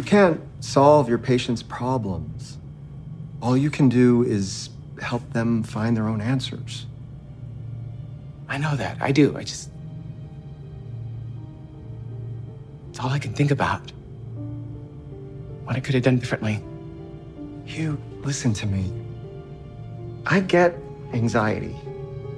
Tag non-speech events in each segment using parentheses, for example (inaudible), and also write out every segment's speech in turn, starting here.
You can't solve your patient's problems. All you can do is help them find their own answers. I know that. I do. I just. It's all I can think about. What I could have done differently. Hugh, listen to me. I get anxiety.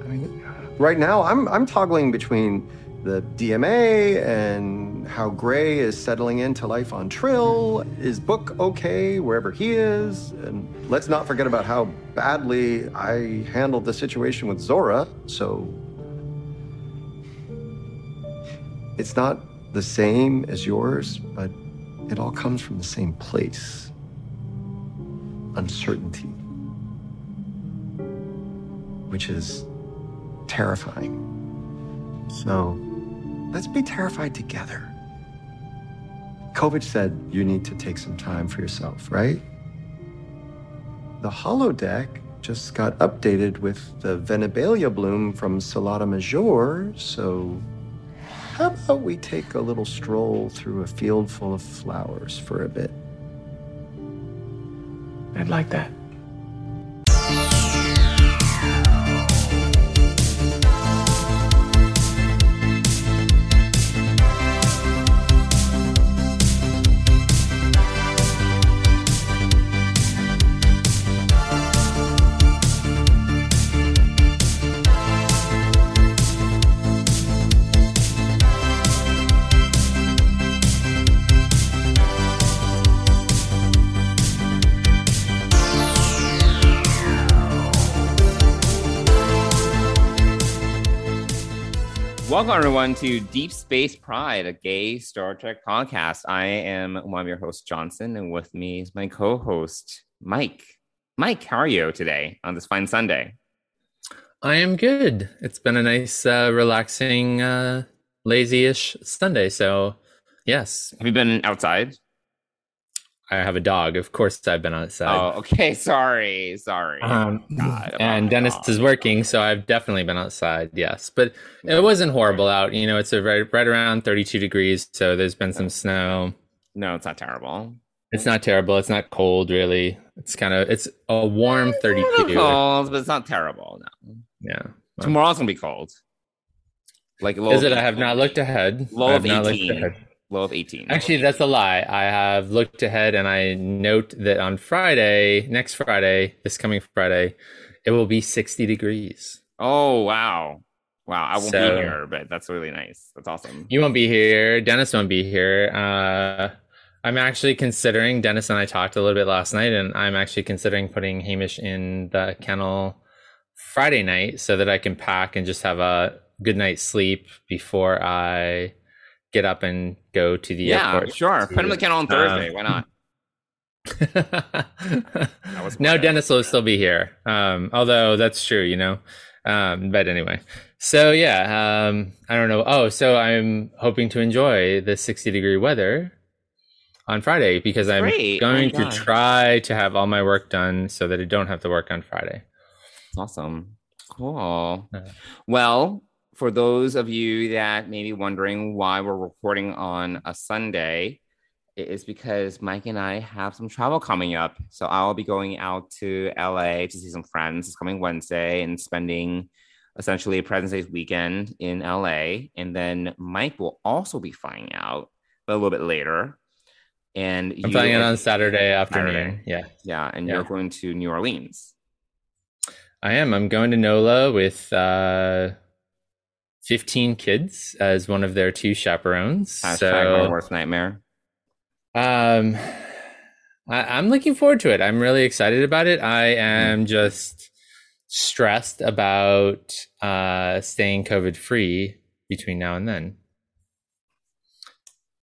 I mean, right now I'm I'm toggling between the DMA and how Gray is settling into life on Trill. Is Book okay wherever he is? And let's not forget about how badly I handled the situation with Zora. So it's not the same as yours, but it all comes from the same place uncertainty, which is terrifying. So let's be terrified together. Kovich said you need to take some time for yourself, right? The holodeck just got updated with the Venabalia bloom from Salata Major, so how about we take a little stroll through a field full of flowers for a bit? I'd like that. Welcome, everyone, to Deep Space Pride, a gay Star Trek podcast. I am one of your hosts, Johnson, and with me is my co host, Mike. Mike, how are you today on this fine Sunday? I am good. It's been a nice, uh, relaxing, uh, lazy ish Sunday. So, yes. Have you been outside? I have a dog. Of course, I've been outside. Oh, okay. (laughs) Sorry, sorry. Um, God, and Dennis is working, so I've definitely been outside. Yes, but it wasn't horrible out. You know, it's a right, right around 32 degrees, so there's been some snow. No, it's not terrible. It's not terrible. It's not cold, really. It's kind of it's a warm it's 32. cold, but it's not terrible. No. Yeah. Well, Tomorrow's gonna be cold. Like is it? I have not looked ahead. Low of 18 low of 18. Actually, that's a lie. I have looked ahead and I note that on Friday, next Friday, this coming Friday, it will be 60 degrees. Oh, wow. Wow. I won't so, be here, but that's really nice. That's awesome. You won't be here. Dennis won't be here. Uh, I'm actually considering, Dennis and I talked a little bit last night, and I'm actually considering putting Hamish in the kennel Friday night so that I can pack and just have a good night's sleep before I get up and go to the yeah, airport. sure. Put him in the kennel on Thursday. Um, Why not? (laughs) no, Dennis will still be here. Um, although that's true, you know. Um, but anyway, so yeah, um, I don't know. Oh, so I'm hoping to enjoy the 60 degree weather on Friday because I'm Great. going oh to try to have all my work done so that I don't have to work on Friday. Awesome. Cool. Uh, well, for those of you that may be wondering why we're recording on a Sunday, it is because Mike and I have some travel coming up. So I'll be going out to LA to see some friends this coming Wednesday and spending essentially a President's Day weekend in LA. And then Mike will also be flying out, but a little bit later. And I'm flying out on Saturday afternoon. Saturday. Yeah. Yeah. And yeah. you're going to New Orleans. I am. I'm going to NOLA with uh 15 kids as one of their two chaperones. Hashtag so, my worst nightmare. Um, I, am looking forward to it. I'm really excited about it. I am just stressed about uh, staying COVID free between now and then.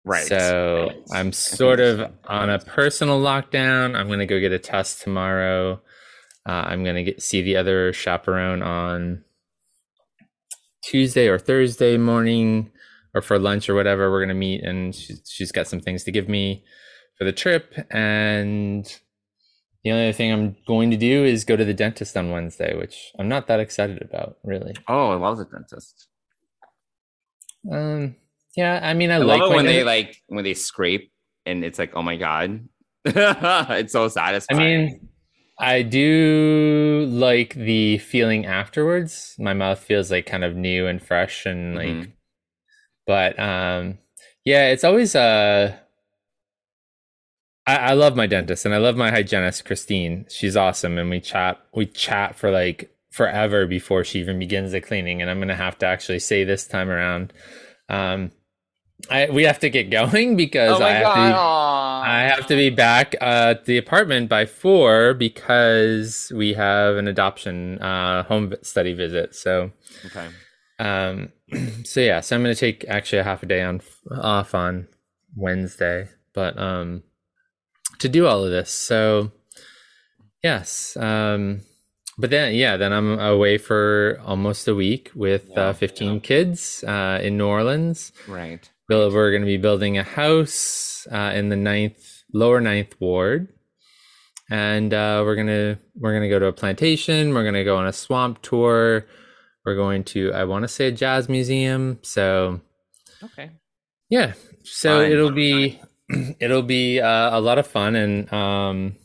Right. So right. I'm sort of on a personal lockdown. I'm going to go get a test tomorrow. Uh, I'm going to get see the other chaperone on Tuesday or Thursday morning or for lunch or whatever. We're going to meet and she's, she's got some things to give me for the trip. And the only other thing I'm going to do is go to the dentist on Wednesday, which I'm not that excited about, really. Oh, I love the dentist. Um, yeah, I mean, I, I like love it when they like when they scrape and it's like, oh my god, (laughs) it's so satisfying. I mean, I do like the feeling afterwards. My mouth feels like kind of new and fresh and like mm-hmm. but um yeah, it's always uh I, I love my dentist and I love my hygienist, Christine. She's awesome and we chat we chat for like forever before she even begins the cleaning. And I'm gonna have to actually say this time around. Um I we have to get going (laughs) because oh I have to be, I have to be back at the apartment by four because we have an adoption uh, home study visit. So okay. Um, (clears throat) so yeah, so I'm gonna take actually a half a day on off on Wednesday, but um, to do all of this. So yes, um, but then yeah, then I'm away for almost a week with uh, wow. uh, 15 yeah. kids uh, in New Orleans. Right. We're going to be building a house uh, in the ninth, lower ninth ward, and uh, we're gonna we're gonna go to a plantation. We're gonna go on a swamp tour. We're going to I want to say a jazz museum. So okay, yeah. So Fine. it'll be (clears throat) it'll be uh, a lot of fun and um,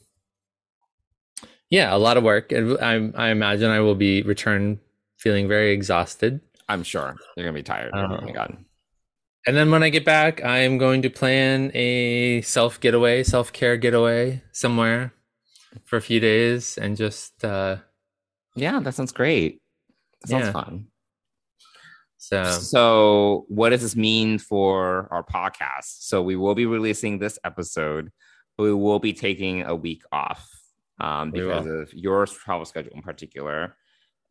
yeah, a lot of work. I I imagine I will be return feeling very exhausted. I'm sure you're gonna be tired. oh my god. And then when I get back, I am going to plan a self getaway, self care getaway somewhere for a few days and just uh yeah, that sounds great. That sounds yeah. fun. So So what does this mean for our podcast? So we will be releasing this episode, but we will be taking a week off um because of your travel schedule in particular.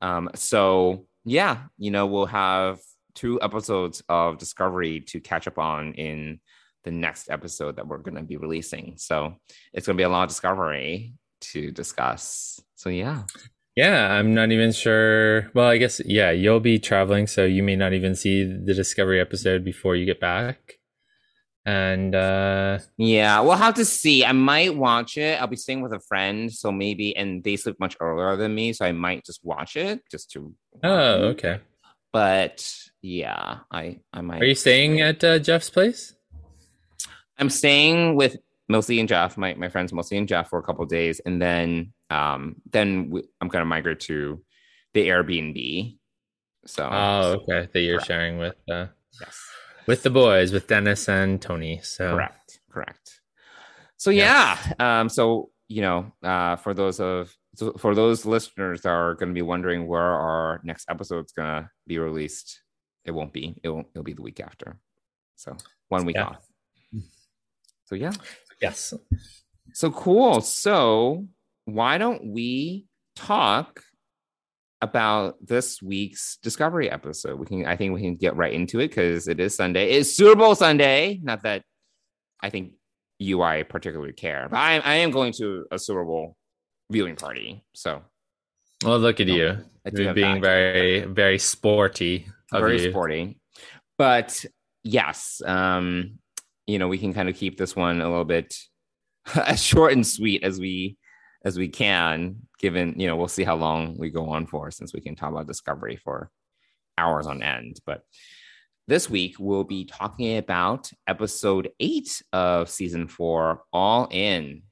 Um so yeah, you know, we'll have two episodes of Discovery to catch up on in the next episode that we're going to be releasing. So it's going to be a lot of Discovery to discuss. So yeah. Yeah, I'm not even sure. Well, I guess yeah, you'll be traveling, so you may not even see the Discovery episode before you get back. And uh yeah, we'll have to see. I might watch it. I'll be staying with a friend, so maybe and they sleep much earlier than me, so I might just watch it just to Oh, okay. But yeah, I I might. Are you staying at uh, Jeff's place? I'm staying with Milsey and Jeff, my my friends Milsey and Jeff for a couple days, and then um then we, I'm gonna migrate to the Airbnb. So oh okay, that you're correct. sharing with uh, yes with the boys with Dennis and Tony. So correct, correct. So yeah, um, so you know, uh, for those of so for those listeners that are going to be wondering where our next episode is going to be released, it won't be. It will it'll be the week after. So one week yeah. off. So yeah. Yes. So cool. So why don't we talk about this week's Discovery episode? We can I think we can get right into it because it is Sunday. It's Super Bowl Sunday. Not that I think you I particularly care, but I, I am going to a Super Bowl viewing party. So well look at you. you being very, very sporty very you. sporty. But yes, um, you know, we can kind of keep this one a little bit (laughs) as short and sweet as we as we can, given, you know, we'll see how long we go on for since we can talk about discovery for hours on end. But this week we'll be talking about episode eight of season four, All In.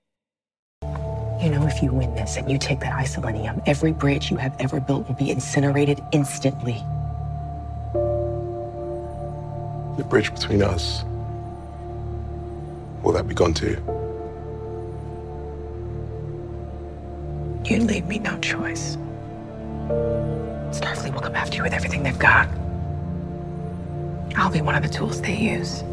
You know, if you win this and you take that isolinium, every bridge you have ever built will be incinerated instantly. The bridge between us, will that be gone too? You leave me no choice. Starfleet will come after you with everything they've got. I'll be one of the tools they use.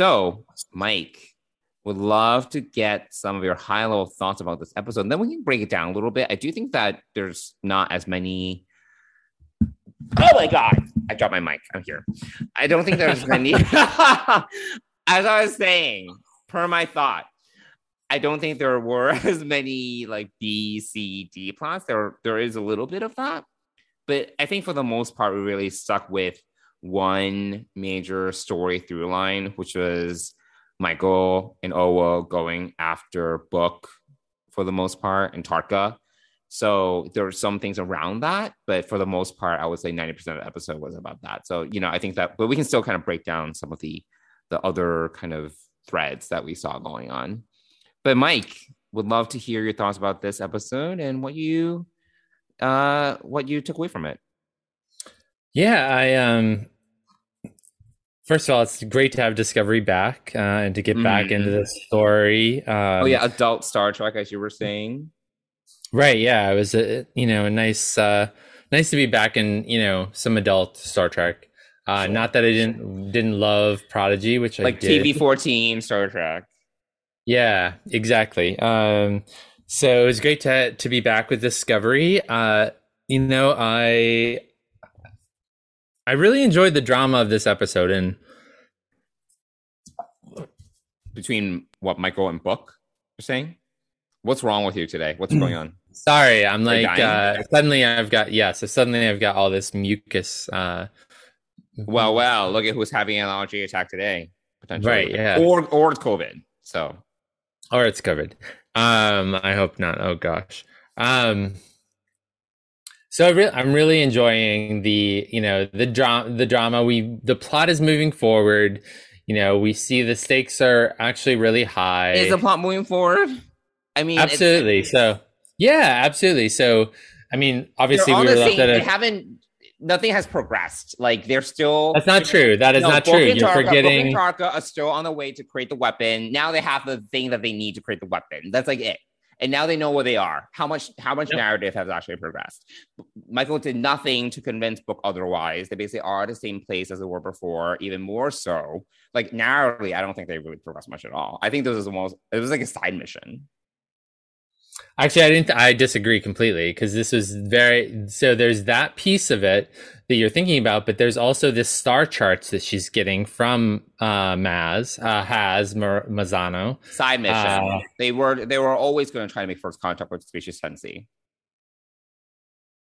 So, Mike, would love to get some of your high level thoughts about this episode. And then we can break it down a little bit. I do think that there's not as many. Oh my God. I dropped my mic. I'm here. I don't think there's many. (laughs) (laughs) as I was saying, per my thought, I don't think there were (laughs) as many like B, C, D plots. There, there is a little bit of that, but I think for the most part, we really stuck with one major story through line, which was Michael and Owo going after Book for the most part and Tarka. So there were some things around that, but for the most part, I would say 90% of the episode was about that. So, you know, I think that, but we can still kind of break down some of the the other kind of threads that we saw going on. But Mike, would love to hear your thoughts about this episode and what you uh what you took away from it. Yeah, I um first of all, it's great to have Discovery back uh, and to get mm. back into the story. Um, oh yeah, adult Star Trek, as you were saying. Right. Yeah, it was a you know a nice uh, nice to be back in you know some adult Star Trek. Uh, sure. Not that I didn't didn't love Prodigy, which like TV fourteen Star Trek. Yeah, exactly. Um, so it was great to to be back with Discovery. Uh, you know, I I really enjoyed the drama of this episode and between what Michael and Book are saying. What's wrong with you today? What's going on? Sorry, I'm like uh, suddenly I've got yeah, so suddenly I've got all this mucus. Uh, well, well, look at who's having an allergy attack today, potentially. Right, yeah, or or it's COVID. So, or it's COVID. Um, I hope not. Oh gosh. Um, so I re- I'm really enjoying the you know the drama the drama we the plot is moving forward. You know we see the stakes are actually really high. Is the plot moving forward? I mean, absolutely. So yeah, absolutely. So I mean, obviously we were left same, at a, they haven't. Nothing has progressed. Like they're still. That's not true. That is no, not true. You're Tarka, forgetting. Tarka are still on the way to create the weapon. Now they have the thing that they need to create the weapon. That's like it and now they know where they are. How much how much yep. narrative has actually progressed? Michael did nothing to convince Book otherwise. They basically are the same place as they were before, even more so. Like narrowly, I don't think they really progressed much at all. I think this was almost it was like a side mission. Actually, I didn't. I disagree completely because this was very. So there's that piece of it that you're thinking about, but there's also this star charts that she's getting from uh, Maz, uh, Has Mar- Mazzano. Side mission. Uh, they were they were always going to try to make first contact with Species 10C.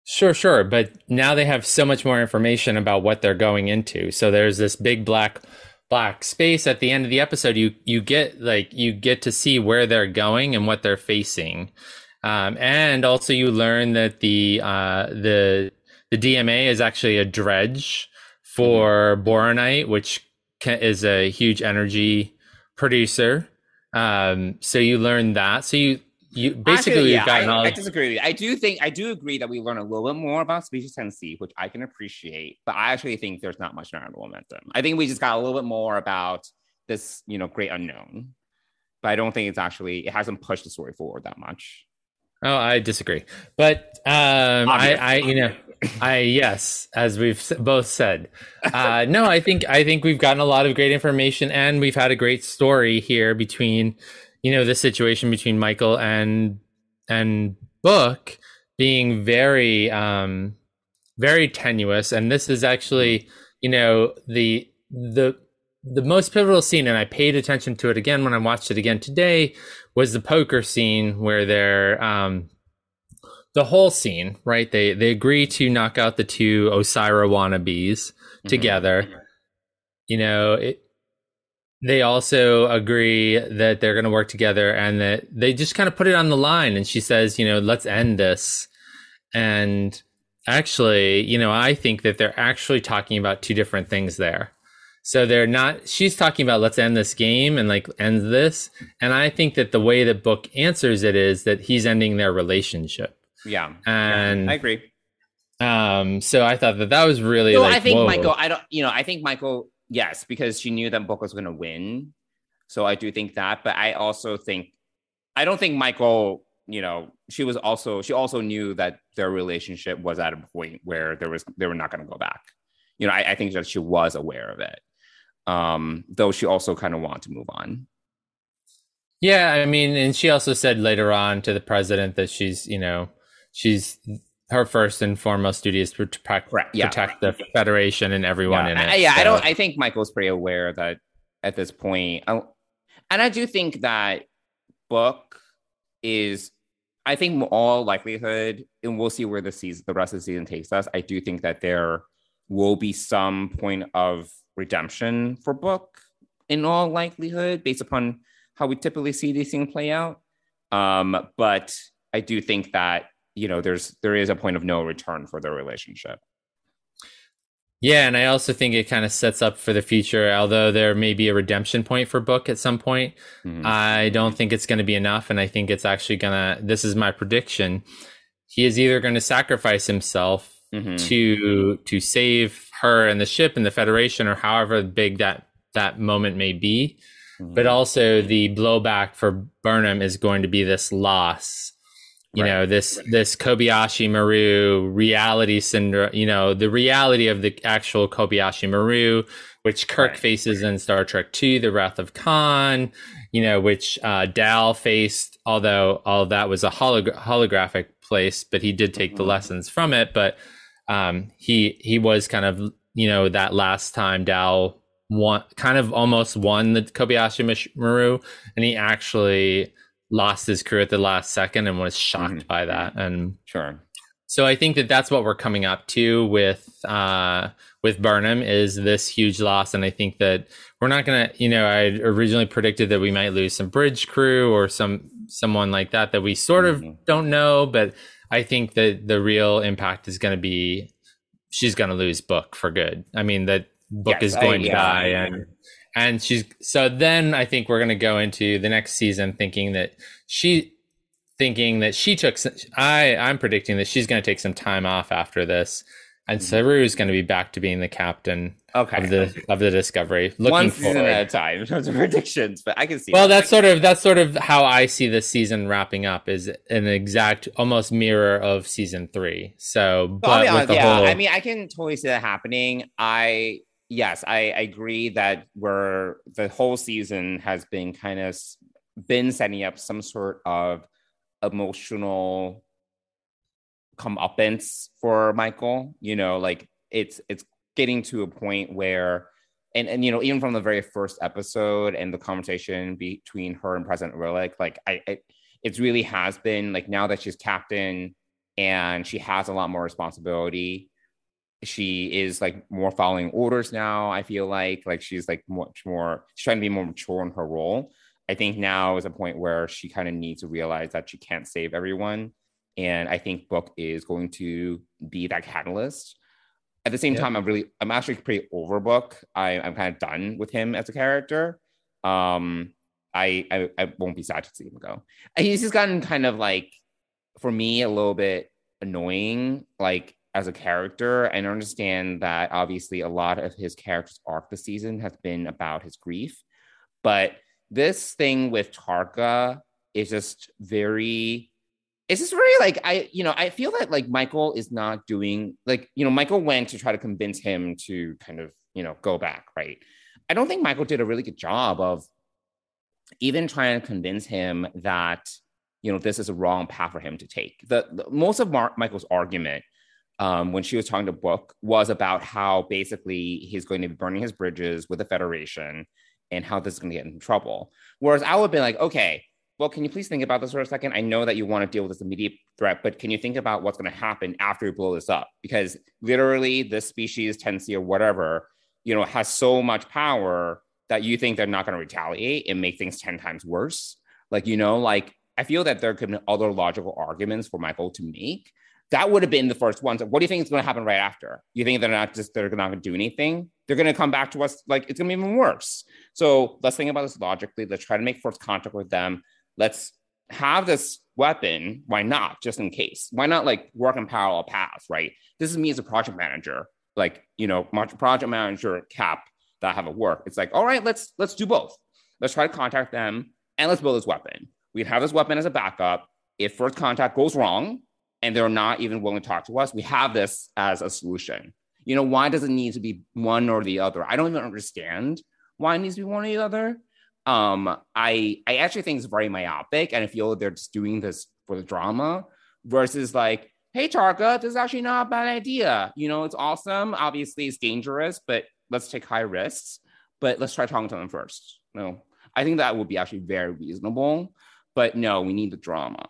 Sure, sure, but now they have so much more information about what they're going into. So there's this big black black space at the end of the episode. You you get like you get to see where they're going and what they're facing. Um, and also you learn that the uh, the the DMA is actually a dredge for mm-hmm. boronite, which can, is a huge energy producer. Um, so you learn that. So you you basically yeah, I, I, disagree with you. I do think I do agree that we learn a little bit more about species 10C, which I can appreciate, but I actually think there's not much narrative momentum. I think we just got a little bit more about this, you know, great unknown. But I don't think it's actually it hasn't pushed the story forward that much. Oh, I disagree. But um, I, I, you know, I yes, as we've both said, uh, no, I think I think we've gotten a lot of great information, and we've had a great story here between, you know, the situation between Michael and and Book being very, um, very tenuous, and this is actually, you know, the the the most pivotal scene, and I paid attention to it again when I watched it again today, was the poker scene where they're um, the whole scene, right? They they agree to knock out the two Osyraa wannabes mm-hmm. together. You know, it, they also agree that they're going to work together and that they just kind of put it on the line. And she says, you know, let's end this. And actually, you know, I think that they're actually talking about two different things there. So they're not, she's talking about let's end this game and like end this. And I think that the way that book answers it is that he's ending their relationship. Yeah. And yeah, I agree. Um, so I thought that that was really no, like, I think whoa. Michael, I don't, you know, I think Michael, yes, because she knew that book was going to win. So I do think that, but I also think, I don't think Michael, you know, she was also, she also knew that their relationship was at a point where there was, they were not going to go back. You know, I, I think that she was aware of it um, though she also kind of wanted to move on. Yeah, I mean, and she also said later on to the president that she's, you know, she's her first and foremost duty is to protect, right. yeah. protect the federation and everyone yeah. in it. I, yeah, so. I don't. I think Michael's pretty aware that at this point, I, and I do think that book is I think all likelihood, and we'll see where the season, the rest of the season takes us. I do think that there will be some point of redemption for Book, in all likelihood, based upon how we typically see these things play out. Um, but I do think that you know there's there is a point of no return for their relationship. Yeah, and I also think it kind of sets up for the future. Although there may be a redemption point for Book at some point, mm-hmm. I don't think it's going to be enough. And I think it's actually gonna. This is my prediction. He is either going to sacrifice himself mm-hmm. to to save her and the ship and the Federation, or however big that that moment may be. Mm-hmm. But also the blowback for Burnham is going to be this loss you right. know this right. this Kobayashi Maru reality syndrome. You know the reality of the actual Kobayashi Maru, which Kirk right. faces in Star Trek Two: The Wrath of Khan. You know which uh, Dal faced, although all that was a holog- holographic place, but he did take mm-hmm. the lessons from it. But um, he he was kind of you know that last time Dal won, kind of almost won the Kobayashi Maru, and he actually lost his crew at the last second and was shocked mm-hmm. by that. And sure. So I think that that's what we're coming up to with uh, with Burnham is this huge loss, and I think that we're not gonna, you know, I originally predicted that we might lose some bridge crew or some someone like that that we sort mm-hmm. of don't know, but I think that the real impact is going to be she's going to lose Book for good. I mean that Book yes, is going I, to yeah, die, and and she's so then I think we're going to go into the next season thinking that she thinking that she took I I'm predicting that she's going to take some time off after this and mm-hmm. Saru is going to be back to being the captain okay. of the of the Discovery. Looking One season forward. at a time in terms of (laughs) predictions, but I can see. Well, that. that's sort of that's sort of how I see this season wrapping up is an exact almost mirror of season three. So, but honest, yeah, whole... I mean, I can totally see that happening. I yes, I, I agree that we're the whole season has been kind of been setting up some sort of emotional comeuppance for Michael. You know, like it's it's getting to a point where and and you know, even from the very first episode and the conversation between her and President Rillak, like I, I it really has been like now that she's captain and she has a lot more responsibility she is like more following orders now i feel like like she's like much more she's trying to be more mature in her role. I think now is a point where she kind of needs to realize that she can't save everyone and i think book is going to be that catalyst. At the same yeah. time i'm really i'm actually pretty over book. I, i'm kind of done with him as a character. Um I, I i won't be sad to see him go. He's just gotten kind of like for me a little bit annoying like as a character and understand that obviously a lot of his character's arc this season has been about his grief. But this thing with Tarka is just very it's just very like I, you know, I feel that like Michael is not doing like, you know, Michael went to try to convince him to kind of, you know, go back, right? I don't think Michael did a really good job of even trying to convince him that, you know, this is a wrong path for him to take. The, the most of Mar- Michael's argument um, when she was talking to Book was about how basically he's going to be burning his bridges with the Federation and how this is going to get in trouble. Whereas I would be like, okay, well, can you please think about this for a second? I know that you want to deal with this immediate threat, but can you think about what's going to happen after you blow this up? Because literally, this species, 10C, or whatever, you know, has so much power that you think they're not going to retaliate and make things 10 times worse. Like, you know, like I feel that there could be other logical arguments for Michael to make that would have been the first ones. What do you think is going to happen right after? You think they're not just they're not going to do anything? They're going to come back to us like it's going to be even worse. So let's think about this logically. Let's try to make first contact with them. Let's have this weapon. Why not? Just in case. Why not like work in parallel paths? Right. This is me as a project manager. Like you know, project manager cap that have at work. It's like all right, let's let's do both. Let's try to contact them and let's build this weapon. We have this weapon as a backup. If first contact goes wrong, and they're not even willing to talk to us, we have this as a solution. You know, why does it need to be one or the other? I don't even understand why it needs to be one or the other. Um, I I actually think it's very myopic, and I feel they're just doing this for the drama versus like, hey Tarka, this is actually not a bad idea. You know, it's awesome. Obviously, it's dangerous, but let's take high risks. But let's try talking to them first. No, I think that would be actually very reasonable. but no, we need the drama.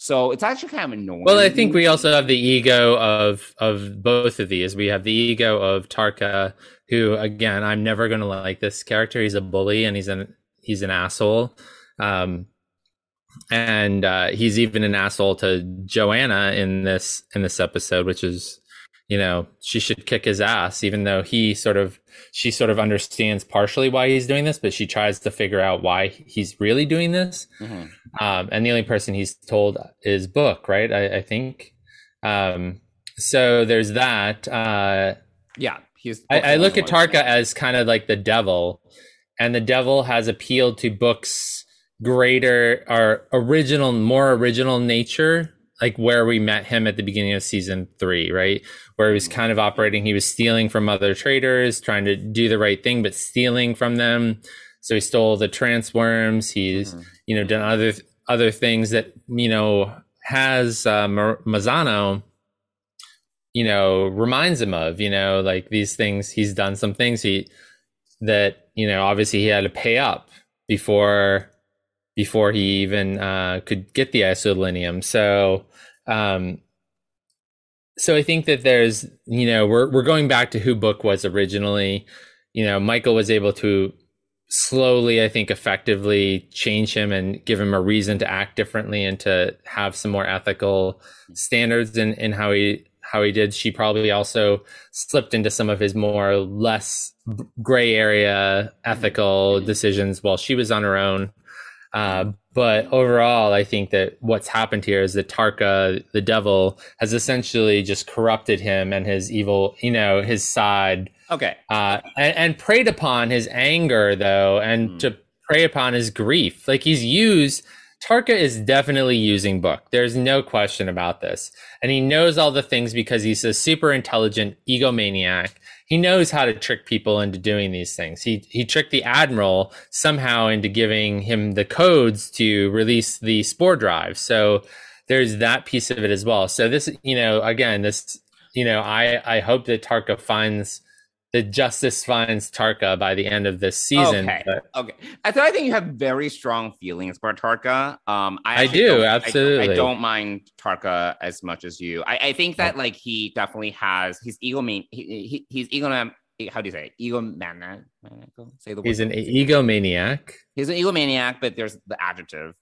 So it's actually kind of annoying. Well, I think we also have the ego of of both of these. We have the ego of Tarka, who again, I'm never going to like this character. He's a bully and he's an he's an asshole. Um, and uh, he's even an asshole to Joanna in this in this episode, which is, you know, she should kick his ass, even though he sort of she sort of understands partially why he's doing this, but she tries to figure out why he's really doing this. Mm-hmm. Um, and the only person he's told is Book, right? I, I think. Um, so there's that. Uh, yeah, he's. I, I look at Tarka as kind of like the devil, and the devil has appealed to Book's greater or original, more original nature like where we met him at the beginning of season three, right? Where he was kind of operating, he was stealing from other traders, trying to do the right thing, but stealing from them. So he stole the trance worms. He's, mm-hmm. you know, done other other things that you know has uh, Mazzano, you know, reminds him of. You know, like these things. He's done some things he that you know. Obviously, he had to pay up before before he even uh, could get the isodelinium. So, um, so I think that there's, you know, we're we're going back to who Book was originally. You know, Michael was able to slowly, I think, effectively change him and give him a reason to act differently and to have some more ethical standards in, in how he how he did. She probably also slipped into some of his more less gray area ethical decisions while she was on her own. Uh, but overall, I think that what's happened here is that Tarka, the devil, has essentially just corrupted him and his evil, you know, his side. Okay. Uh, and, and preyed upon his anger, though, and mm. to prey upon his grief. Like he's used. Tarka is definitely using Book. There's no question about this. And he knows all the things because he's a super intelligent egomaniac he knows how to trick people into doing these things. He he tricked the admiral somehow into giving him the codes to release the spore drive. So there's that piece of it as well. So this, you know, again, this, you know, I I hope that Tarka finds the justice finds Tarka by the end of this season. Okay. But... Okay. I I think you have very strong feelings for Tarka. Um, I, I do absolutely. I, I, don't mind Tarka as much as you. I, I think that like he definitely has his ego. Mean he, he, he's ego. How do you say it? egomaniac? Say the word. He's an egomaniac. He's an egomaniac, but there's the adjective.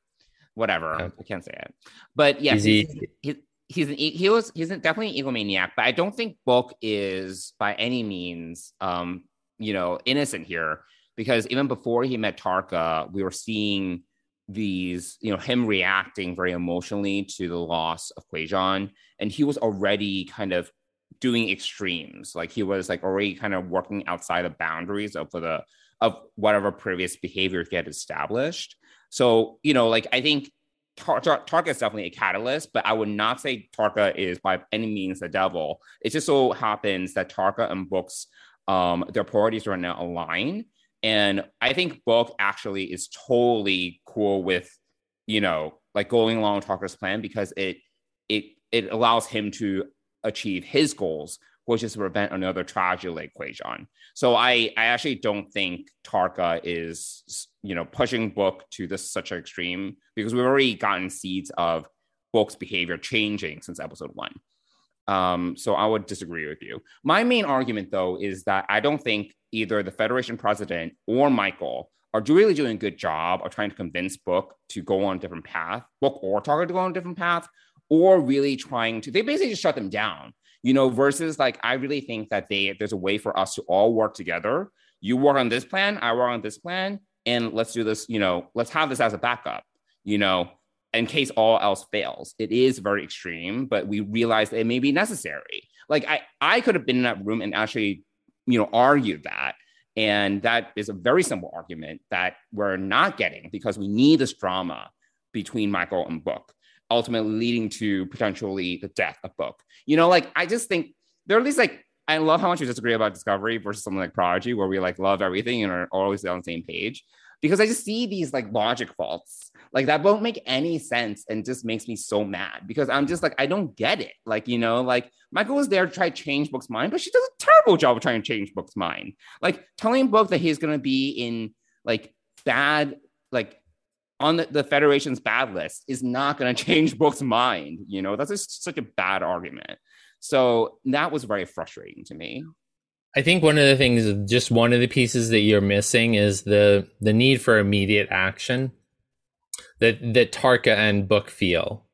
Whatever. Okay. I can't say it. But yes, he's, he's, he's an he was he's definitely an egomaniac, but I don't think Book is by any means um you know innocent here because even before he met Tarka, we were seeing these you know him reacting very emotionally to the loss of Kwejian, and he was already kind of doing extremes. Like he was like already kind of working outside the boundaries of the of whatever previous behavior he had established. So you know like i think Tar- Tar- Tarka is definitely a catalyst, but I would not say Tarka is by any means the devil. It just so happens that Tarka and Books, um, their priorities are now aligned. And I think Book actually is totally cool with, you know, like going along with Tarka's plan because it it it allows him to achieve his goals, which is to prevent another tragedy Kwejian. So I I actually don't think Tarka is you know pushing Book to this such an extreme because we've already gotten seeds of Book's behavior changing since episode one. Um, so I would disagree with you. My main argument though is that I don't think either the Federation president or Michael are really doing a good job of trying to convince Book to go on a different path, Book or Tarka to go on a different path, or really trying to. They basically just shut them down you know, versus like I really think that they there's a way for us to all work together. You work on this plan, I work on this plan, and let's do this, you know, let's have this as a backup, you know, in case all else fails. It is very extreme, but we realize it may be necessary. Like I I could have been in that room and actually, you know, argued that. And that is a very simple argument that we're not getting because we need this drama between Michael and Book ultimately leading to potentially the death of Book. You know, like I just think there are at least like I love how much we disagree about Discovery versus something like Prodigy, where we like love everything and are always on the same page. Because I just see these like logic faults, like that won't make any sense and just makes me so mad because I'm just like, I don't get it. Like, you know, like Michael was there to try to change Book's mind, but she does a terrible job of trying to change Book's mind. Like telling Book that he's going to be in like bad, like on the, the Federation's bad list is not going (laughs) to change Book's mind. You know, that's just such a bad argument. So that was very frustrating to me. I think one of the things, just one of the pieces that you're missing is the the need for immediate action that that Tarka and Book feel.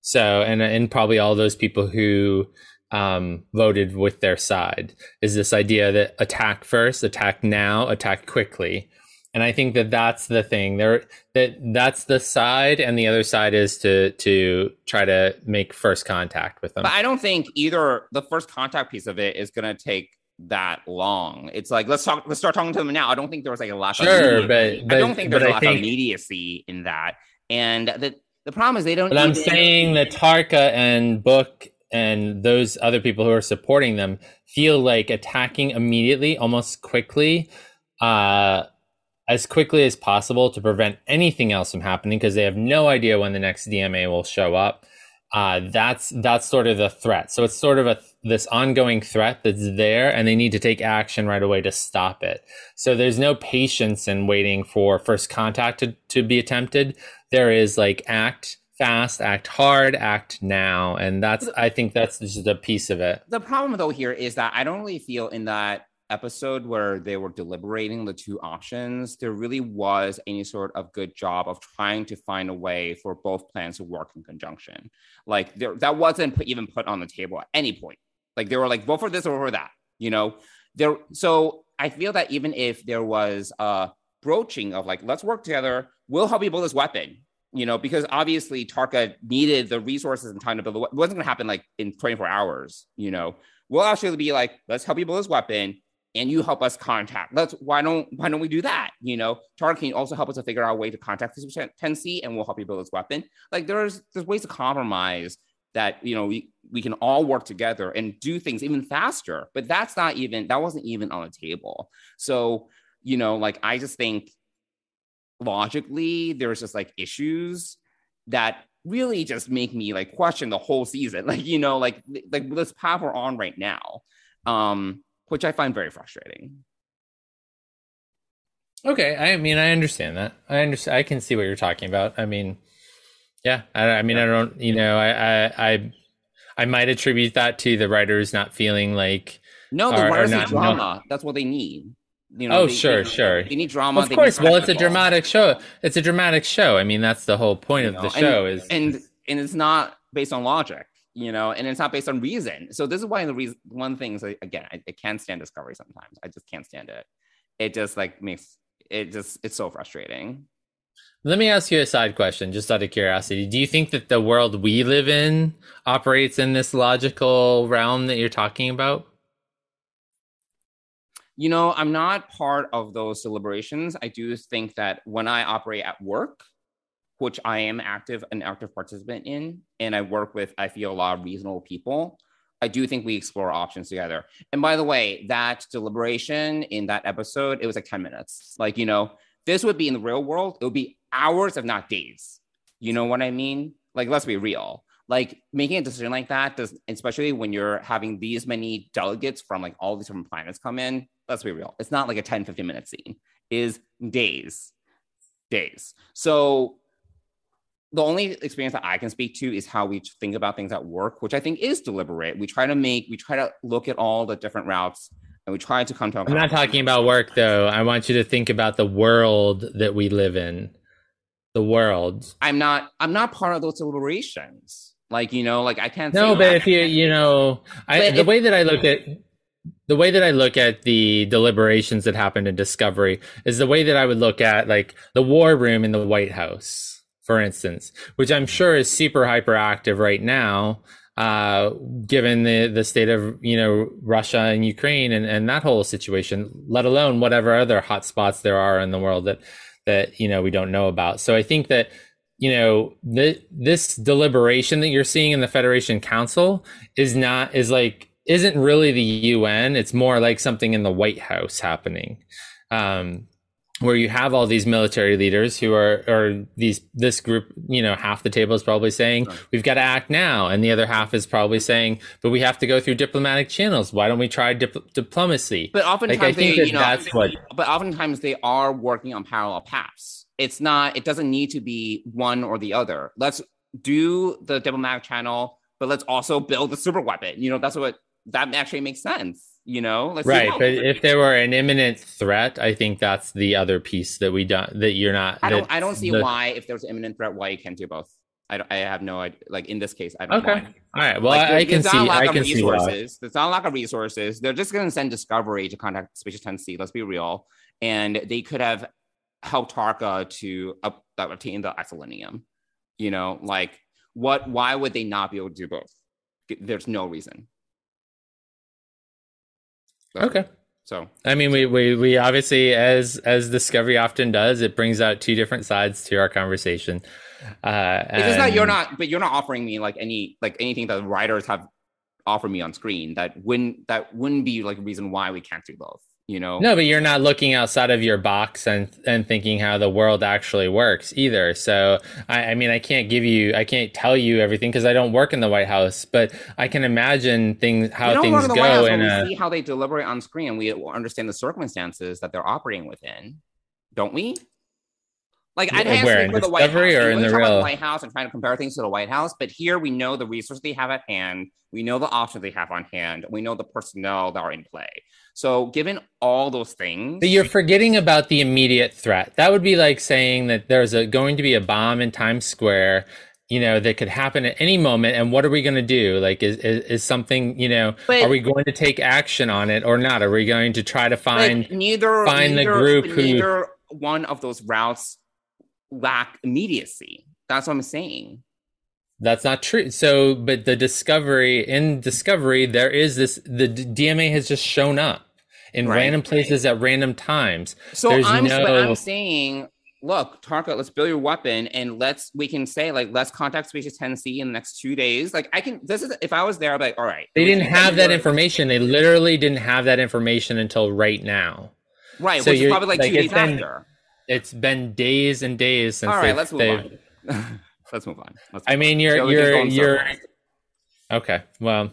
So, and and probably all those people who um, voted with their side is this idea that attack first, attack now, attack quickly. And I think that that's the thing there that that's the side and the other side is to to try to make first contact with them. But I don't think either the first contact piece of it is going to take that long. It's like let's talk let's start talking to them now. I don't think there was like a lack sure, of but, but I don't think there's a lack think, of immediacy in that. And the the problem is they don't But I'm saying that Tarka and Book and those other people who are supporting them feel like attacking immediately, almost quickly, uh, as quickly as possible to prevent anything else from happening because they have no idea when the next DMA will show up. Uh, that's that's sort of the threat. So it's sort of a this ongoing threat that's there, and they need to take action right away to stop it. So there's no patience in waiting for first contact to, to be attempted. There is like act fast, act hard, act now. And that's, I think that's just a piece of it. The problem though here is that I don't really feel in that episode where they were deliberating the two options, there really was any sort of good job of trying to find a way for both plans to work in conjunction. Like there, that wasn't put, even put on the table at any point. Like they were like, vote for this or for that, you know? There, so I feel that even if there was a broaching of like, let's work together, we'll help you build this weapon you know, because obviously Tarka needed the resources and time to build it. wasn't going to happen like in 24 hours, you know. We'll actually be like, let's help you build this weapon and you help us contact. Let's why don't why don't we do that? You know, Tarka can also help us to figure out a way to contact this 10C and we'll help you build this weapon. Like there's there's ways to compromise that you know we, we can all work together and do things even faster. But that's not even that wasn't even on the table. So, you know, like I just think logically there's just like issues that really just make me like question the whole season (laughs) like you know like like this path we're on right now um which i find very frustrating okay i mean i understand that i understand i can see what you're talking about i mean yeah i, I mean i don't you know I, I i i might attribute that to the writers not feeling like no the writers need drama no. that's what they need you know, oh, they, sure, they, sure. They need drama. Of course. Well, it's a dramatic show. It's a dramatic show. I mean, that's the whole point you of know, the show and, is and and it's not based on logic, you know, and it's not based on reason. So this is why the reason one thing is again, I, I can't stand Discovery sometimes. I just can't stand it. It just like makes it just it's so frustrating. Let me ask you a side question, just out of curiosity. Do you think that the world we live in operates in this logical realm that you're talking about? You know, I'm not part of those deliberations. I do think that when I operate at work, which I am active an active participant in, and I work with, I feel a lot of reasonable people. I do think we explore options together. And by the way, that deliberation in that episode, it was like 10 minutes. Like, you know, this would be in the real world, it would be hours, if not days. You know what I mean? Like, let's be real like making a decision like that does especially when you're having these many delegates from like all these different planets come in let's be real it's not like a 10 15 minute scene is days days so the only experience that i can speak to is how we think about things at work which i think is deliberate. We try to make we try to look at all the different routes and we try to come to i'm not talking about work though. I want you to think about the world that we live in. The world. I'm not i'm not part of those deliberations. Like you know, like I can't. No, but if you you know, I, the if, way that I look at the way that I look at the deliberations that happened in Discovery is the way that I would look at like the war room in the White House, for instance, which I'm sure is super hyperactive right now, uh, given the the state of you know Russia and Ukraine and, and that whole situation, let alone whatever other hotspots there are in the world that that you know we don't know about. So I think that you know the, this deliberation that you're seeing in the federation council is not is like isn't really the un it's more like something in the white house happening um where you have all these military leaders who are or these this group you know half the table is probably saying right. we've got to act now and the other half is probably saying but we have to go through diplomatic channels. Why don't we try dip- diplomacy? But oftentimes like, they, you know, that's what but oftentimes they are working on parallel paths. It's not it doesn't need to be one or the other. Let's do the diplomatic channel but let's also build the super weapon. You know that's what that actually makes sense you know Let's right but if there were an imminent threat i think that's the other piece that we don't that you're not i don't i don't see the, why if there's an imminent threat why you can't do both I, don't, I have no idea. Like in this case, I don't. Okay. Mind. All right. Well, like, I, I can see. I can see why. There's not a lack of resources. They're just going to send Discovery to contact Species 10C. Let's be real. And they could have helped Tarka to up, obtain the isolinium. You know, like what? Why would they not be able to do both? There's no reason. Okay. So I mean, we, we we obviously, as as Discovery often does, it brings out two different sides to our conversation. Uh, it's just that you're not, but you're not offering me like any like anything that writers have offered me on screen that wouldn't that wouldn't be like a reason why we can't do both you know? No but you're not looking outside of your box and and thinking how the world actually works either. So i, I mean i can't give you i can't tell you everything because i don't work in the white house but i can imagine things how things go and we see how they deliberate on screen we understand the circumstances that they're operating within don't we like I'd have Where, for the White House. Or in the real the White House and trying to compare things to the White House, but here we know the resources they have at hand, we know the options they have on hand, we know the personnel that are in play. So, given all those things, but you're forgetting about the immediate threat. That would be like saying that there's a going to be a bomb in Times Square you know that could happen at any moment. And what are we going to do? Like is, is, is something you know but, are we going to take action on it or not? Are we going to try to find neither find neither, the group who neither one of those routes lack immediacy. That's what I'm saying. That's not true. So, but the discovery in discovery, there is this. The DMA has just shown up in right. random places at random times. So There's I'm, no... I'm saying, look, Tarka, let's build your weapon, and let's we can say like let's contact Species 10C in the next two days. Like I can. This is if I was there, I'd be like, all right. They didn't have that information. They literally didn't have that information until right now. Right, so which is probably like, like two days after it's been days and days since. All right, (laughs) let's move on. let's move on. Let's move I mean, you're you're you're. Okay, well,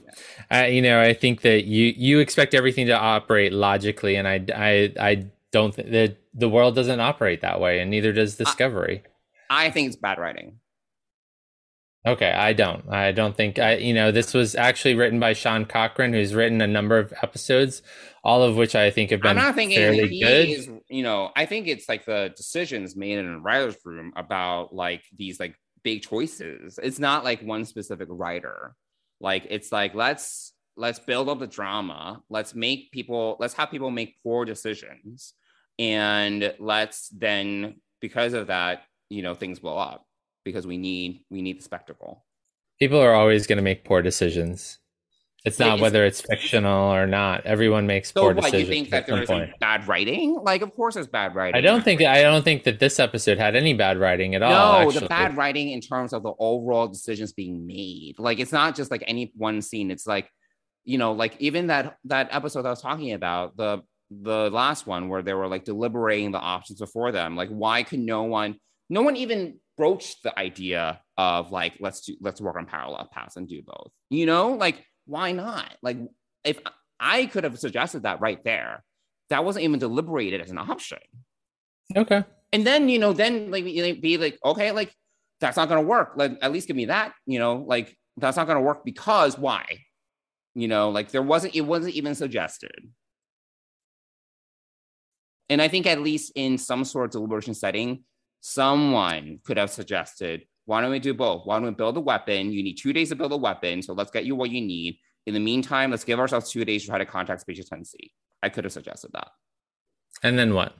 yeah. you know, I think that you you expect everything to operate logically, and I I I don't think that the world doesn't operate that way, and neither does Discovery. I, I think it's bad writing. Okay, I don't. I don't think I. You know, this was actually written by Sean Cochran, who's written a number of episodes all of which I think have been I'm not thinking fairly he good. Is, you know, I think it's like the decisions made in a writer's room about like these like big choices. It's not like one specific writer. Like it's like let's let's build up the drama. Let's make people let's have people make poor decisions, and let's then because of that, you know, things blow up because we need we need the spectacle. People are always going to make poor decisions. It's not whether it's fictional or not. Everyone makes so poor what, decisions. You think that there's bad writing? Like, of course, there's bad writing. I don't think I don't think that this episode had any bad writing at no, all. No, the bad writing in terms of the overall decisions being made. Like, it's not just like any one scene. It's like, you know, like even that that episode I was talking about, the the last one where they were like deliberating the options before them. Like, why could no one? No one even broached the idea of like let's do let's work on parallel paths and do both. You know, like why not? Like, if I could have suggested that right there, that wasn't even deliberated as an option. Okay. And then, you know, then like be like, okay, like that's not going to work. Like, at least give me that, you know, like that's not going to work because why? You know, like there wasn't, it wasn't even suggested. And I think at least in some sort of deliberation setting, someone could have suggested why don't we do both? Why don't we build a weapon? You need two days to build a weapon. So let's get you what you need. In the meantime, let's give ourselves two days to try to contact Species 10C. I could have suggested that. And then what?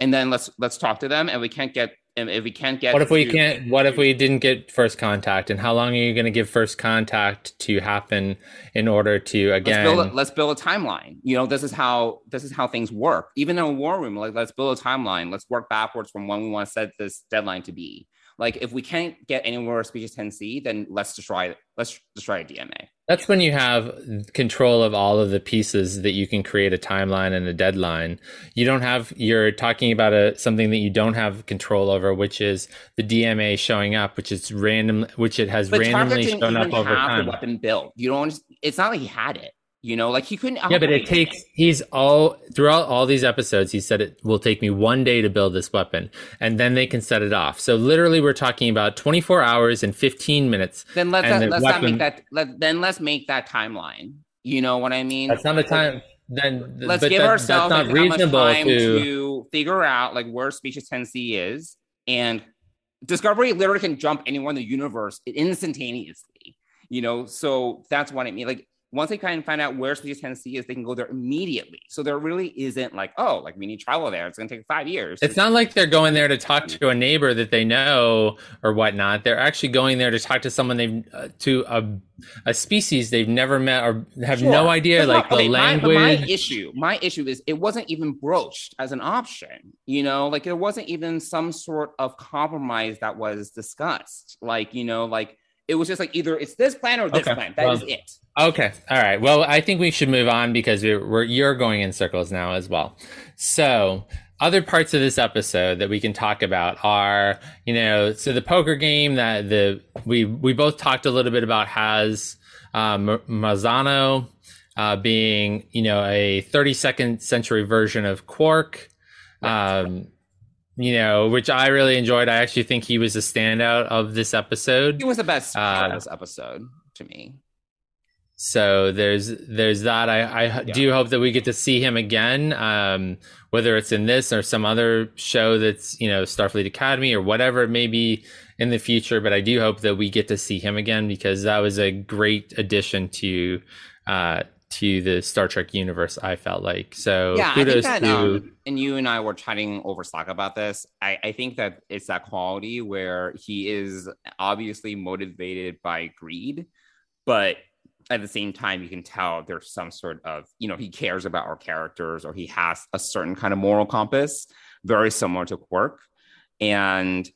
And then let's let's talk to them. And we can't get and if we can't get what if we to, can't what if we didn't get first contact? And how long are you going to give first contact to happen in order to again let's build, a, let's build a timeline. You know this is how this is how things work. Even in a war room like let's build a timeline. Let's work backwards from when we want to set this deadline to be Like if we can't get any anywhere species 10C, then let's destroy let's destroy a DMA. That's when you have control of all of the pieces that you can create a timeline and a deadline. You don't have you're talking about a something that you don't have control over, which is the DMA showing up, which is random, which it has But randomly shown up over have time. the weapon built. You don't. It's not like he had it. You know, like he couldn't. Yeah, but it takes he's all throughout all these episodes, he said it will take me one day to build this weapon, and then they can set it off. So literally we're talking about 24 hours and 15 minutes. Then let's the let's not make that. Let, then let's make that timeline. You know what I mean? That's not the time then let's give that- ourselves not reasonable time to, to... figure out like where species 10c is and discovery literally can jump anywhere in the universe instantaneously you know so that's what i mean like once they kind of find out where species 10c is they can go there immediately so there really isn't like oh like we need travel there it's going to take five years It's not like they're going there to talk to a neighbor that they know or whatnot. They're actually going there to talk to someone they've uh, to a a species they've never met or have Sure. no idea like okay, the my- language. My, issue, my issue is it wasn't even broached as an option. You know, like there wasn't even some sort of compromise that was discussed. Like you know, like it was just like either it's this plan or this Okay, plan. That is well- it. Okay. All right. Well, I think we should move on because we're, we're you're going in circles now as well. So, other parts of this episode that we can talk about are, you know, so the poker game that the we we both talked a little bit about has um, Mazzano uh, being, you know, a 32nd century version of Quark. Um, you know, which I really enjoyed. I actually think he was a standout of this episode. He was the best Uh, of this episode to me. So there's there's that. I, I Yeah. do hope that we get to see him again, um, whether it's in this or some other show that's you know Starfleet Academy or whatever it may be in the future. But I do hope that we get to see him again because that was a great addition to uh, to the Star Trek universe. I felt like so. yeah, I think that, to um, and you and I were chatting over Slack about this. I, I think that it's that quality where he is obviously motivated by greed, but at the same time, you can tell there's some sort of, you know, he cares about our characters or he has a certain kind of moral compass, very similar to Quark. And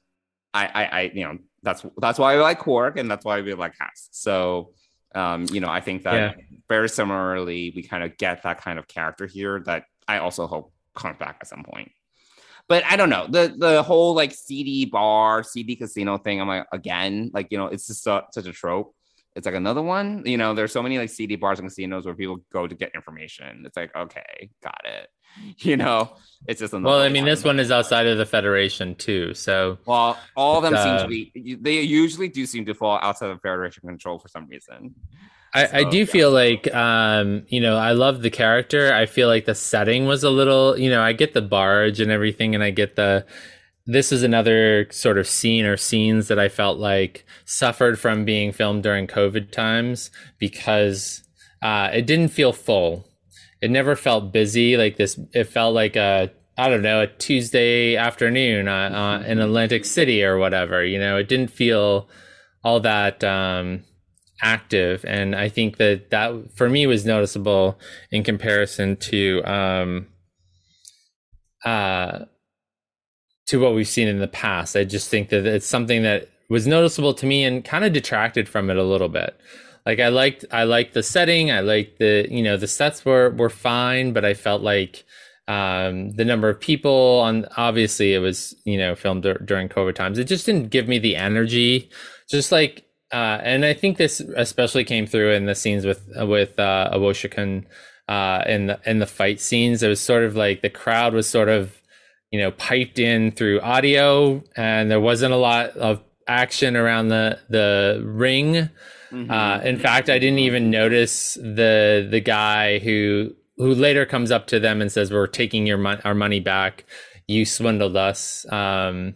I, I, I you know, that's that's why I like Quark and that's why we like Haas. So, um, you know, I think that Yeah. very similarly, we kind of get that kind of character here that I also hope comes back at some point. But I don't know the the whole like CD bar, CD casino thing. I'm like again, like you know, it's just su- such a trope. It's like another one. You know, there's so many like CD bars and casinos where people go to get information. It's like okay, got it. (laughs) You know, it's just another well, I mean, one. this one is outside of the Federation too. So Well, all of them seem Uh, to be. They usually do seem to fall outside of Federation control for some reason. I, I do yeah. feel like um you know i love the character i feel like the setting was a little you know i get the barge and everything and i get the this is another sort of scene or scenes that i felt like suffered from being filmed during covid times because uh it didn't feel full. It never felt busy. Like this it felt like a i don't know a tuesday afternoon uh, uh, in atlantic city or whatever you know? It didn't feel all that um active. And i think that that for me was noticeable in comparison to um uh to what we've seen in the past. I just think that it's something that was noticeable to me and kind of detracted from it a little bit. Like i liked i liked the setting. I liked the you know the sets were were fine but i felt like um the number of people on obviously it was you know filmed dur- during covid times. It just didn't give me the energy. Just like uh, and I think this especially came through in the scenes with with uh, Owosekun uh, in the in the fight scenes. It was sort of like the crowd was sort of you know piped in through audio, and there wasn't a lot of action around the the ring. Mhm. Uh, in fact, I didn't even notice the the guy who who later comes up to them and says, "We're taking your mon- our money back. You swindled us." Um,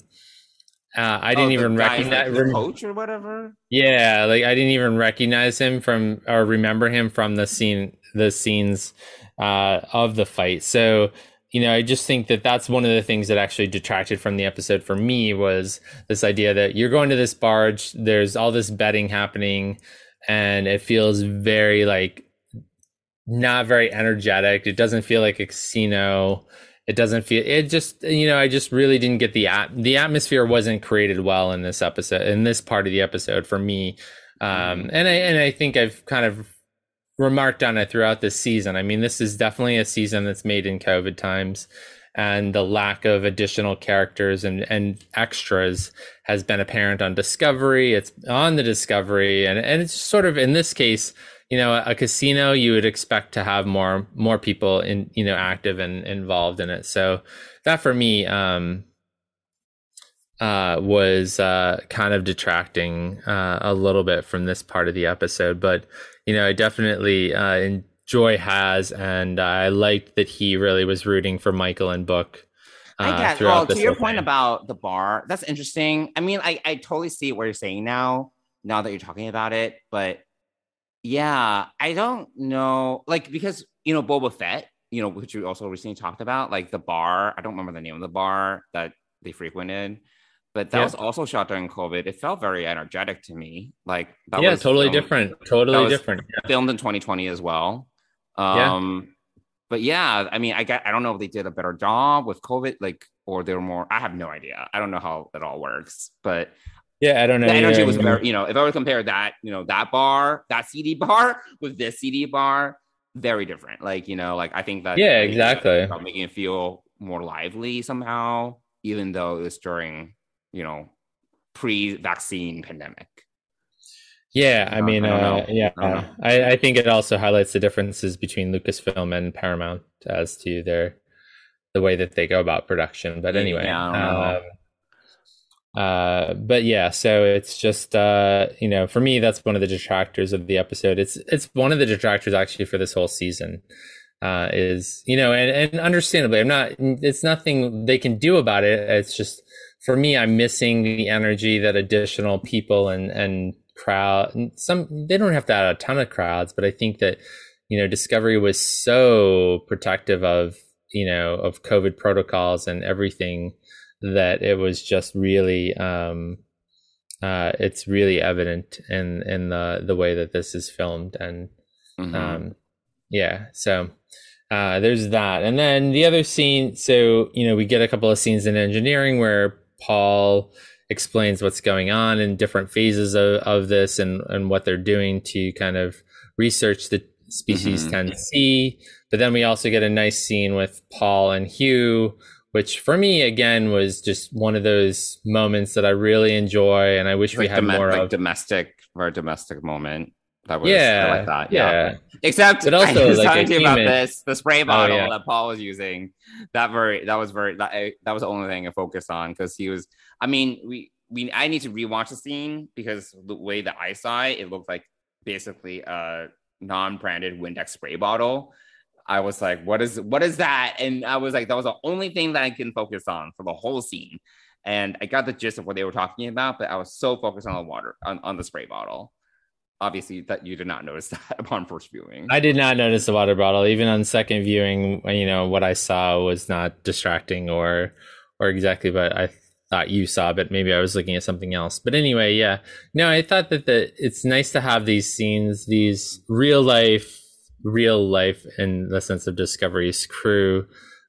uh, I Oh, didn't the even recognize like, coach or whatever. yeah, like I didn't even recognize him from or remember him from the scene, the scenes uh, of the fight. So, you know, I just think that that's one of the things that actually detracted from the episode for me was this idea that you're going to this barge, there's all this betting happening, and it feels very like not very energetic. It doesn't feel like a casino. it doesn't feel it just you know i just really didn't get the at the atmosphere wasn't created well in this episode in this part of the episode for me um and i and i think i've kind of remarked on it throughout this season. I mean this is definitely a season that's made in covid times and the lack of additional characters and, and extras has been apparent on discovery. It's on the discovery and, and it's sort of in this case you know a casino you would expect to have more more people in you know active and involved in it. So that for me um uh was uh kind of detracting uh a little bit from this part of the episode but you know i definitely uh enjoy has and i liked that he really was rooting for michael and book uh, I get. Well, to your point thing. about the bar, that's interesting. I mean, I, I totally see what you're saying now. Now that you're talking about it, but yeah, I don't know. Like, because, you know, Boba Fett, you know, which we also recently talked about, like the bar, I don't remember the name of the bar that they frequented, but that yeah. was also shot during COVID. It felt very energetic to me. Like, that yeah, totally filmed, different. Totally different. Yeah. Filmed in 2020 as well. Um, yeah. But yeah, I mean, I got, I don't know if they did a better job with COVID, like, or they were more, I have no idea. I don't know how it all works, but yeah, I don't know. The energy was very, you know, if I were to compare that, you know, that bar, that CD bar (laughs) with this CD bar, very different. Like, you know, like I think that yeah, exactly, making it feel more lively somehow, even though it was during, you know, pre-vaccine pandemic. Yeah, I mean, I uh, yeah, I, I, I, think it also highlights the differences between Lucasfilm and Paramount as to their the way that they go about production. But anyway, yeah, um, uh but yeah so it's just uh you know for me that's one of the detractors of the episode it's it's one of the detractors actually for this whole season uh is you know and, and understandably i'm not it's nothing they can do about it it's just for me i'm missing the energy that additional people and and crowd and some they don't have to add a ton of crowds but i think that you know discovery was so protective of you know of covid protocols and everything that it was just really um, uh, it's really evident in in the the way that this is filmed and mm-hmm. um, yeah so uh, there's that and then the other scene so you know we get a couple of scenes in engineering where paul explains what's going on in different phases of, of this and and what they're doing to kind of research the species mm-hmm. 10c but then we also get a nice scene with paul and hugh which for me again was just one of those moments that I really enjoy, and I wish like we had dom- more like of domestic, very domestic moment. That was yeah, like that. Yeah. yeah. Except but also, (laughs) I was like, talking to you about this, the spray oh, bottle oh, yeah. that Paul was using. That very that was very that, I, that was the only thing I focused on because he was. I mean, we we I need to rewatch the scene because the way that I saw it, it looked like basically a non-branded Windex spray bottle I was like, what is what is that? And I was like, that was the only thing that I can focus on for the whole scene. And I got the gist of what they were talking about, but I was so focused on the water on, on the spray bottle. Obviously, that you did not notice (laughs) that upon first viewing. I did not notice the water bottle. Even on second viewing, you know, what I saw was not distracting or or exactly what I thought you saw, but maybe I was looking at something else. But anyway, yeah. No, I thought that the it's nice to have these scenes, these real life real life in the sense of Discovery's crew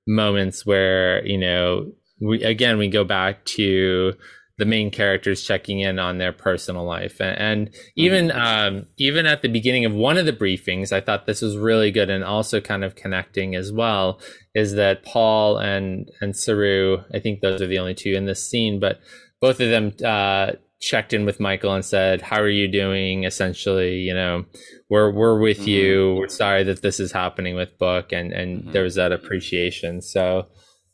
moments where you know we again we go back to the main characters checking in on their personal life and, and even mm-hmm. um, even at the beginning of one of the briefings i thought this was really good and also kind of connecting as well is that paul and and saru i think those are the only two in this scene but both of them uh, checked in with Michael and said, "How are you doing?" Essentially, you know, we're we're with mm-hmm. you. We're sorry that this is happening with Book, and and mm-hmm. there was that appreciation. So.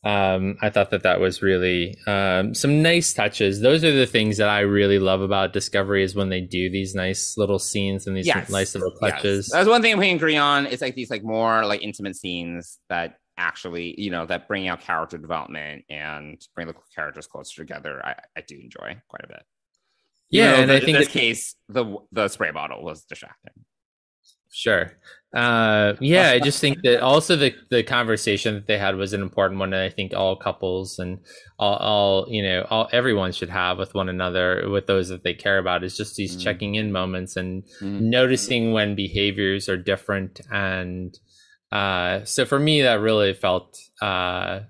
Um, I thought that that was really um, some nice touches. Those are the things that I really love about Discovery is when they do these nice little scenes and these yes. nice little touches. Yes. That's one thing we agree on. It's like these like more like intimate scenes that actually, you know, that bring out character development and bring the characters closer together. I, I do enjoy quite a bit. Yeah, and I think in this case, the the spray bottle was distracting. Sure. Uh, yeah, I just think that (laughs) also the the conversation that they had was an important one, and I think all couples and all, all you know, all everyone should have with one another, with those that they care about, is just these mm. checking in moments and mm. noticing when behaviors are different. And uh, so for me, that really felt uh,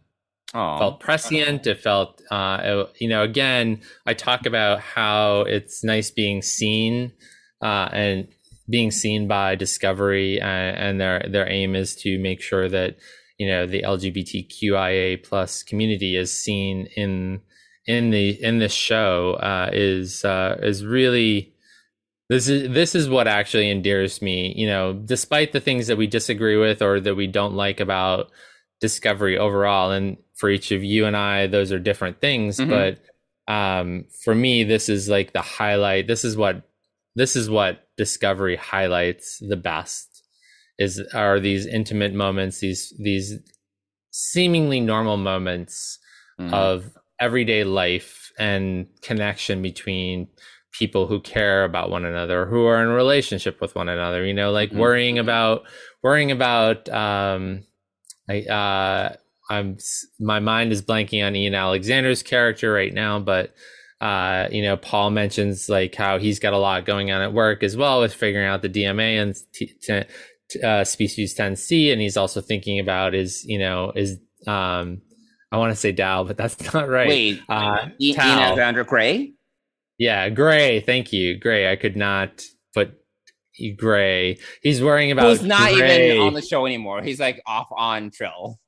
Aww. felt prescient. It felt, uh, it, you know, again, I talk about how it's nice being seen uh, and being seen by Discovery, and, and their their aim is to make sure that you know the LGBTQIA plus community is seen in in the in this show uh, is uh, is really this is this is what actually endears me. You know, despite the things that we disagree with or that we don't like about Discovery overall, and for each of you and I, those are different things. Mm-hmm. But um, for me, this is like the highlight. This is what this is what Discovery highlights the best is are these intimate moments, these these seemingly normal moments mm-hmm. of everyday life and connection between people who care about one another who are in relationship with one another you know like mm-hmm. worrying about worrying about um i uh i'm my mind is blanking on ian alexander's character right now but uh you know paul mentions like how he's got a lot going on at work as well with figuring out the dma and t- t- uh, species 10c and he's also thinking about is you know is um i want to say Dal, but that's (laughs) not right. Wait uh ian alexander gray? Yeah gray. Thank you. Gray. I could not put gray. He's worrying about he's not gray. even on the show anymore. He's like off on trill.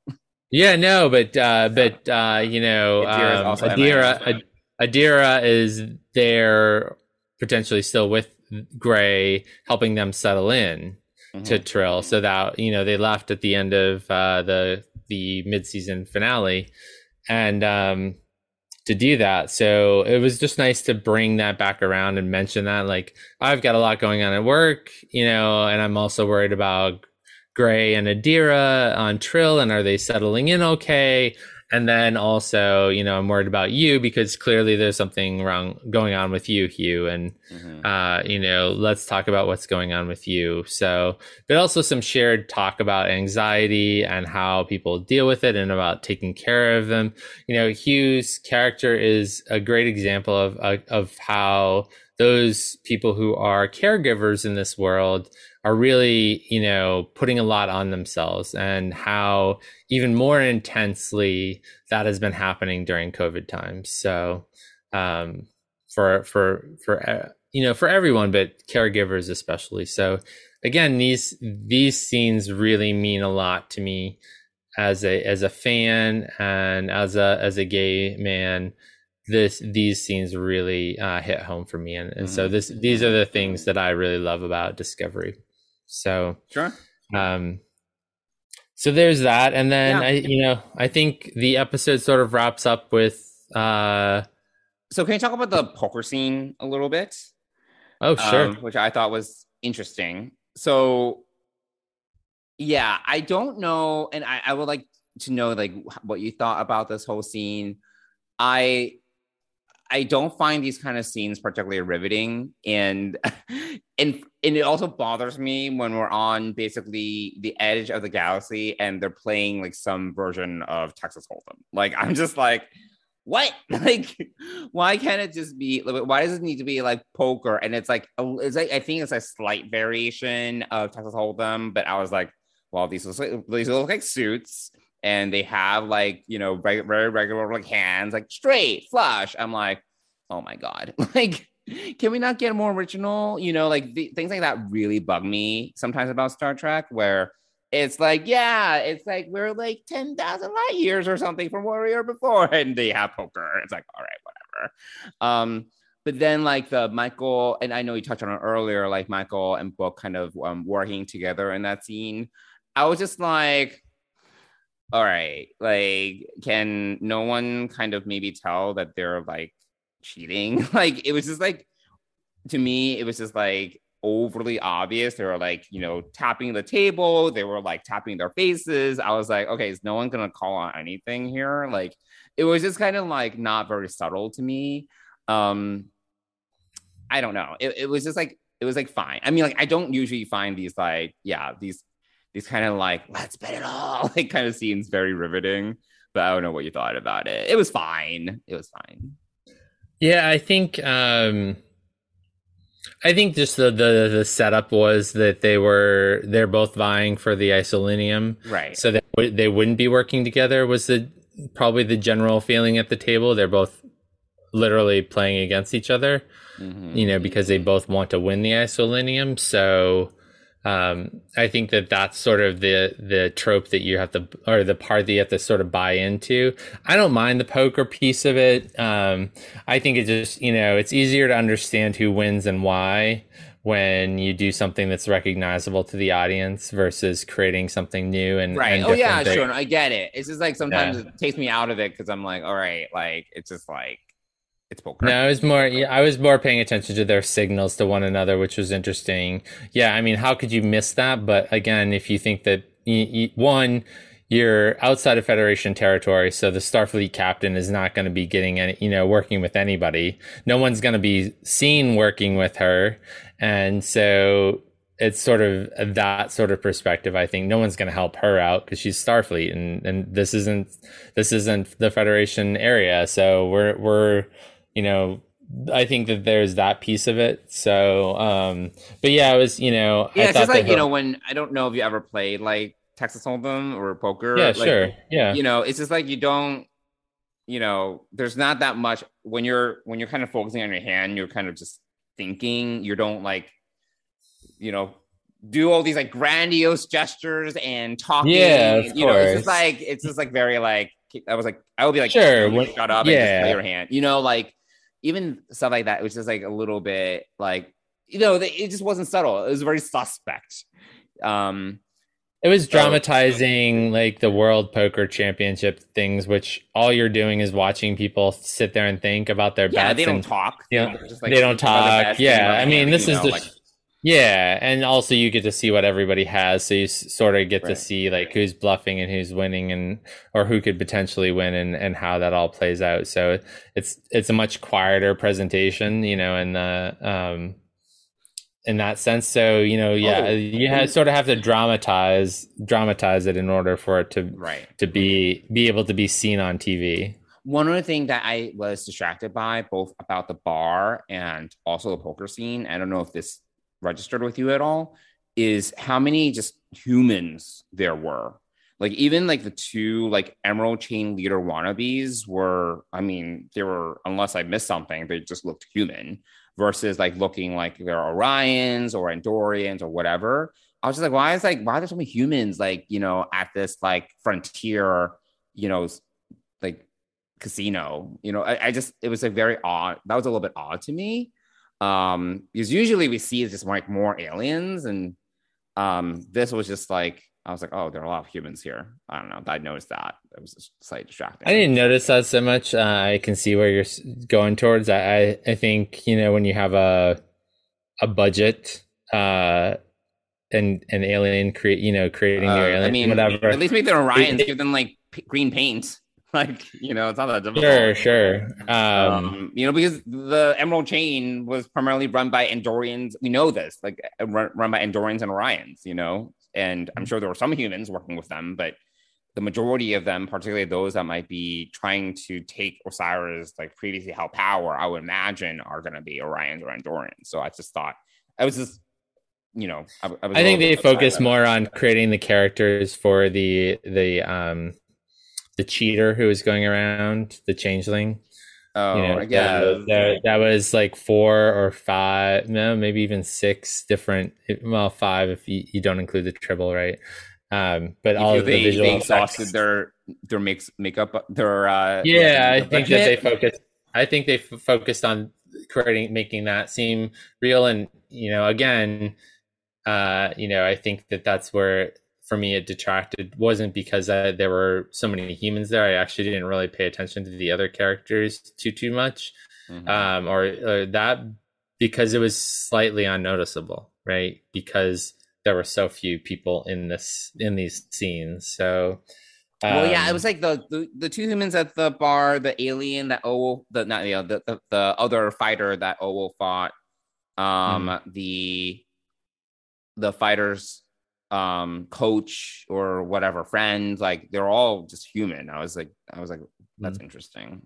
Yeah no but uh but uh you know um, adira adira is there potentially still with gray helping them settle in mm-hmm. to Trill, so that you know they left at the end of uh, the the mid season finale, and um, to do that. So it was just nice to bring that back around and mention that. Like I've got a lot going on at work, you know, and I'm also worried about Gray and Adira on Trill, and are they settling in okay? And then also, you know, I'm worried about you because clearly there's something wrong going on with you, Hugh. And, mm-hmm. uh, you know, let's talk about what's going on with you. So, but also some shared talk about anxiety and how people deal with it and about taking care of them. You know, Hugh's character is a great example of, of how those people who are caregivers in this world are really, you know, putting a lot on themselves and how even more intensely that has been happening during COVID times. So, um, for, for, for, uh, you know, for everyone, but caregivers especially. So again, these, these scenes really mean a lot to me as a, as a fan and as a, as a gay man this these scenes really uh, hit home for me and, and mm-hmm. so this these are the things that i really love about discovery so sure. Um, so there's that, and then yeah. I, you know, I think the episode sort of wraps up with. uh So can you talk about the poker scene a little bit? Oh sure, um, which I thought was interesting. So, yeah, I don't know, and I, I would like to know like what you thought about this whole scene. I I don't find these kind of scenes particularly riveting, and (laughs) and and it also bothers me when we're on basically the edge of the galaxy and they're playing like some version of Texas Hold'em. Like I'm just like, what? (laughs) Like, why can't it just be? Why does it need to be like poker? And it's like it's like I think it's a slight variation of Texas Hold'em, but I was like, well, these look like, these look like suits and they have like you know very, very regular like hands like straight flush. I'm like oh my god. (laughs) Like can we not get more original? You know like the, things like that really bug me sometimes about star trek where it's like yeah it's like we're like 10,000 light years or something from where we were before (laughs) and they have poker. It's like all right whatever. Um but then like the michael and i know you touched on it earlier like michael and book kind of um, working together in that scene. I was just like all right, like, can no one kind of maybe tell that they're like cheating? (laughs) like, it was just like, to me, it was just like overly obvious. They were like, you know, tapping the table, they were like tapping their faces. I was like, okay, is no one gonna call on anything here? Like, it was just kind of like not very subtle to me. Um, I don't know. It, it was just like, it was like fine. I mean, like, I don't usually find these like, yeah, these these kind of like let's bet it all (laughs) like kind of scenes very riveting but i don't know what you thought about it it was fine it was fine yeah i think um i think just the the, the setup was that they were they're both vying for the isolinium right so that they wouldn't be working together was the probably the general feeling at the table. They're both literally playing against each other, mm-hmm. you know, because they both want to win the Isolinium. So um, I think that that's sort of the the trope that you have to, or the part that you have to sort of buy into. I don't mind the poker piece of it. Um, I think it just, you know, it's easier to understand who wins and why when you do something that's recognizable to the audience versus creating something new and right. And oh yeah, sure. I get it. It's just like sometimes yeah. it takes me out of it because I'm like, all right, like it's just like it's poker. No, I was more. Yeah, I was more paying attention to their signals to one another, which was interesting. Yeah, I mean, how could you miss that? But again, if you think that you, you, one, you're outside of Federation territory, so the Starfleet captain is not going to be getting any, you know, working with anybody. No one's going to be seen working with her, and so it's sort of that sort of perspective. I think no one's going to help her out because she's Starfleet, and and this isn't this isn't the Federation area. So we're we're you know I think that there's that piece of it. So, um, but yeah, it was, you know, yeah, it's just like, you know, when I don't know if you ever played like Texas Hold'em or poker. Yeah, like, sure. Yeah. You know, it's just like you don't, you know, there's not that much when you're when you're kind of focusing on your hand, you're kind of just thinking. You don't like, you know, do all these like grandiose gestures and talking. Yeah, you course. know, it's just like it's just like very like I was like I would be like sure, when, shut up yeah. and just play your hand. You know, like even stuff like that. Was just like a little bit like you know, it just wasn't subtle. It was very suspect. Um, it was dramatizing like the World Poker Championship things, which all you're doing is watching people sit there and think about their yeah, bets. they don't and, talk. You know, like, they don't talk. Yeah, I mean, this is know, the. Like, yeah, and also you get to see what everybody has, so you sort of get right. to see like who's bluffing and who's winning, and or who could potentially win, and and how that all plays out. So it's it's a much quieter presentation, you know, and the um in that sense. So you know, yeah, oh, you have, sort of have to dramatize dramatize it in order for it to right to be be able to be seen on TV. One other thing that I was distracted by, both about the bar and also the poker scene. I don't know if this registered with you at all. Is how many just humans there were. Like even like the two like Emerald Chain leader wannabes were. I mean, they were unless I missed something, they just looked human versus like looking like they're Orions or Andorians or whatever. I was just like, why is like why are there so many humans like you know at this like frontier, you know, like casino? You know, I, I just it was like very odd. That was a little bit odd to me. Um, because usually we see just like more aliens, and um, this was just like I was like, oh, there are a lot of humans here. I don't know. I noticed that. It was just slightly distracting. I didn't notice that so much. Uh, I can see where you're going towards. I, I, I think you know when you have a a budget, uh, and an alien create, you know, creating uh, your alien, I mean, whatever. At least make the Orions give them like p- green paint. (laughs) Like you know, it's not that difficult. Sure, sure. Um, um, you know, because the Emerald Chain was primarily run by Andorians. We know this, like run, run by Andorians and Orions. You know, and I'm sure there were some humans working with them, but the majority of them, particularly those that might be trying to take Osyraa like previously held power, I would imagine are going to be Orions or Andorians. So I just thought I was just, you know, I, I, I think they focus more on creating the characters for the the um the cheater who was going around the changeling. Oh, you know, yeah. That, that, was like four or five, no, maybe even six different. Well, five if you, you don't include the triple, right? Um, but all of the they, visual they exhausted effects. their their makes makeup their uh yeah. I think that they focused. I think they f- focused on creating making that seem real, and you know, again, uh, you know, I think that that's where for me it detracted wasn't because I, there were so many humans there. I actually didn't really pay attention to the other characters too too much, mm-hmm. um, or, or that because it was slightly unnoticeable, right? Because there were so few people in this in these scenes. So, um, well, yeah, it was like the, the, the two humans at the bar, the alien that Owo, the not you know, the, the the other fighter that Owo fought, um, mm-hmm. the the fighters um coach or whatever friend like they're all just human i was like i was like that's mm interesting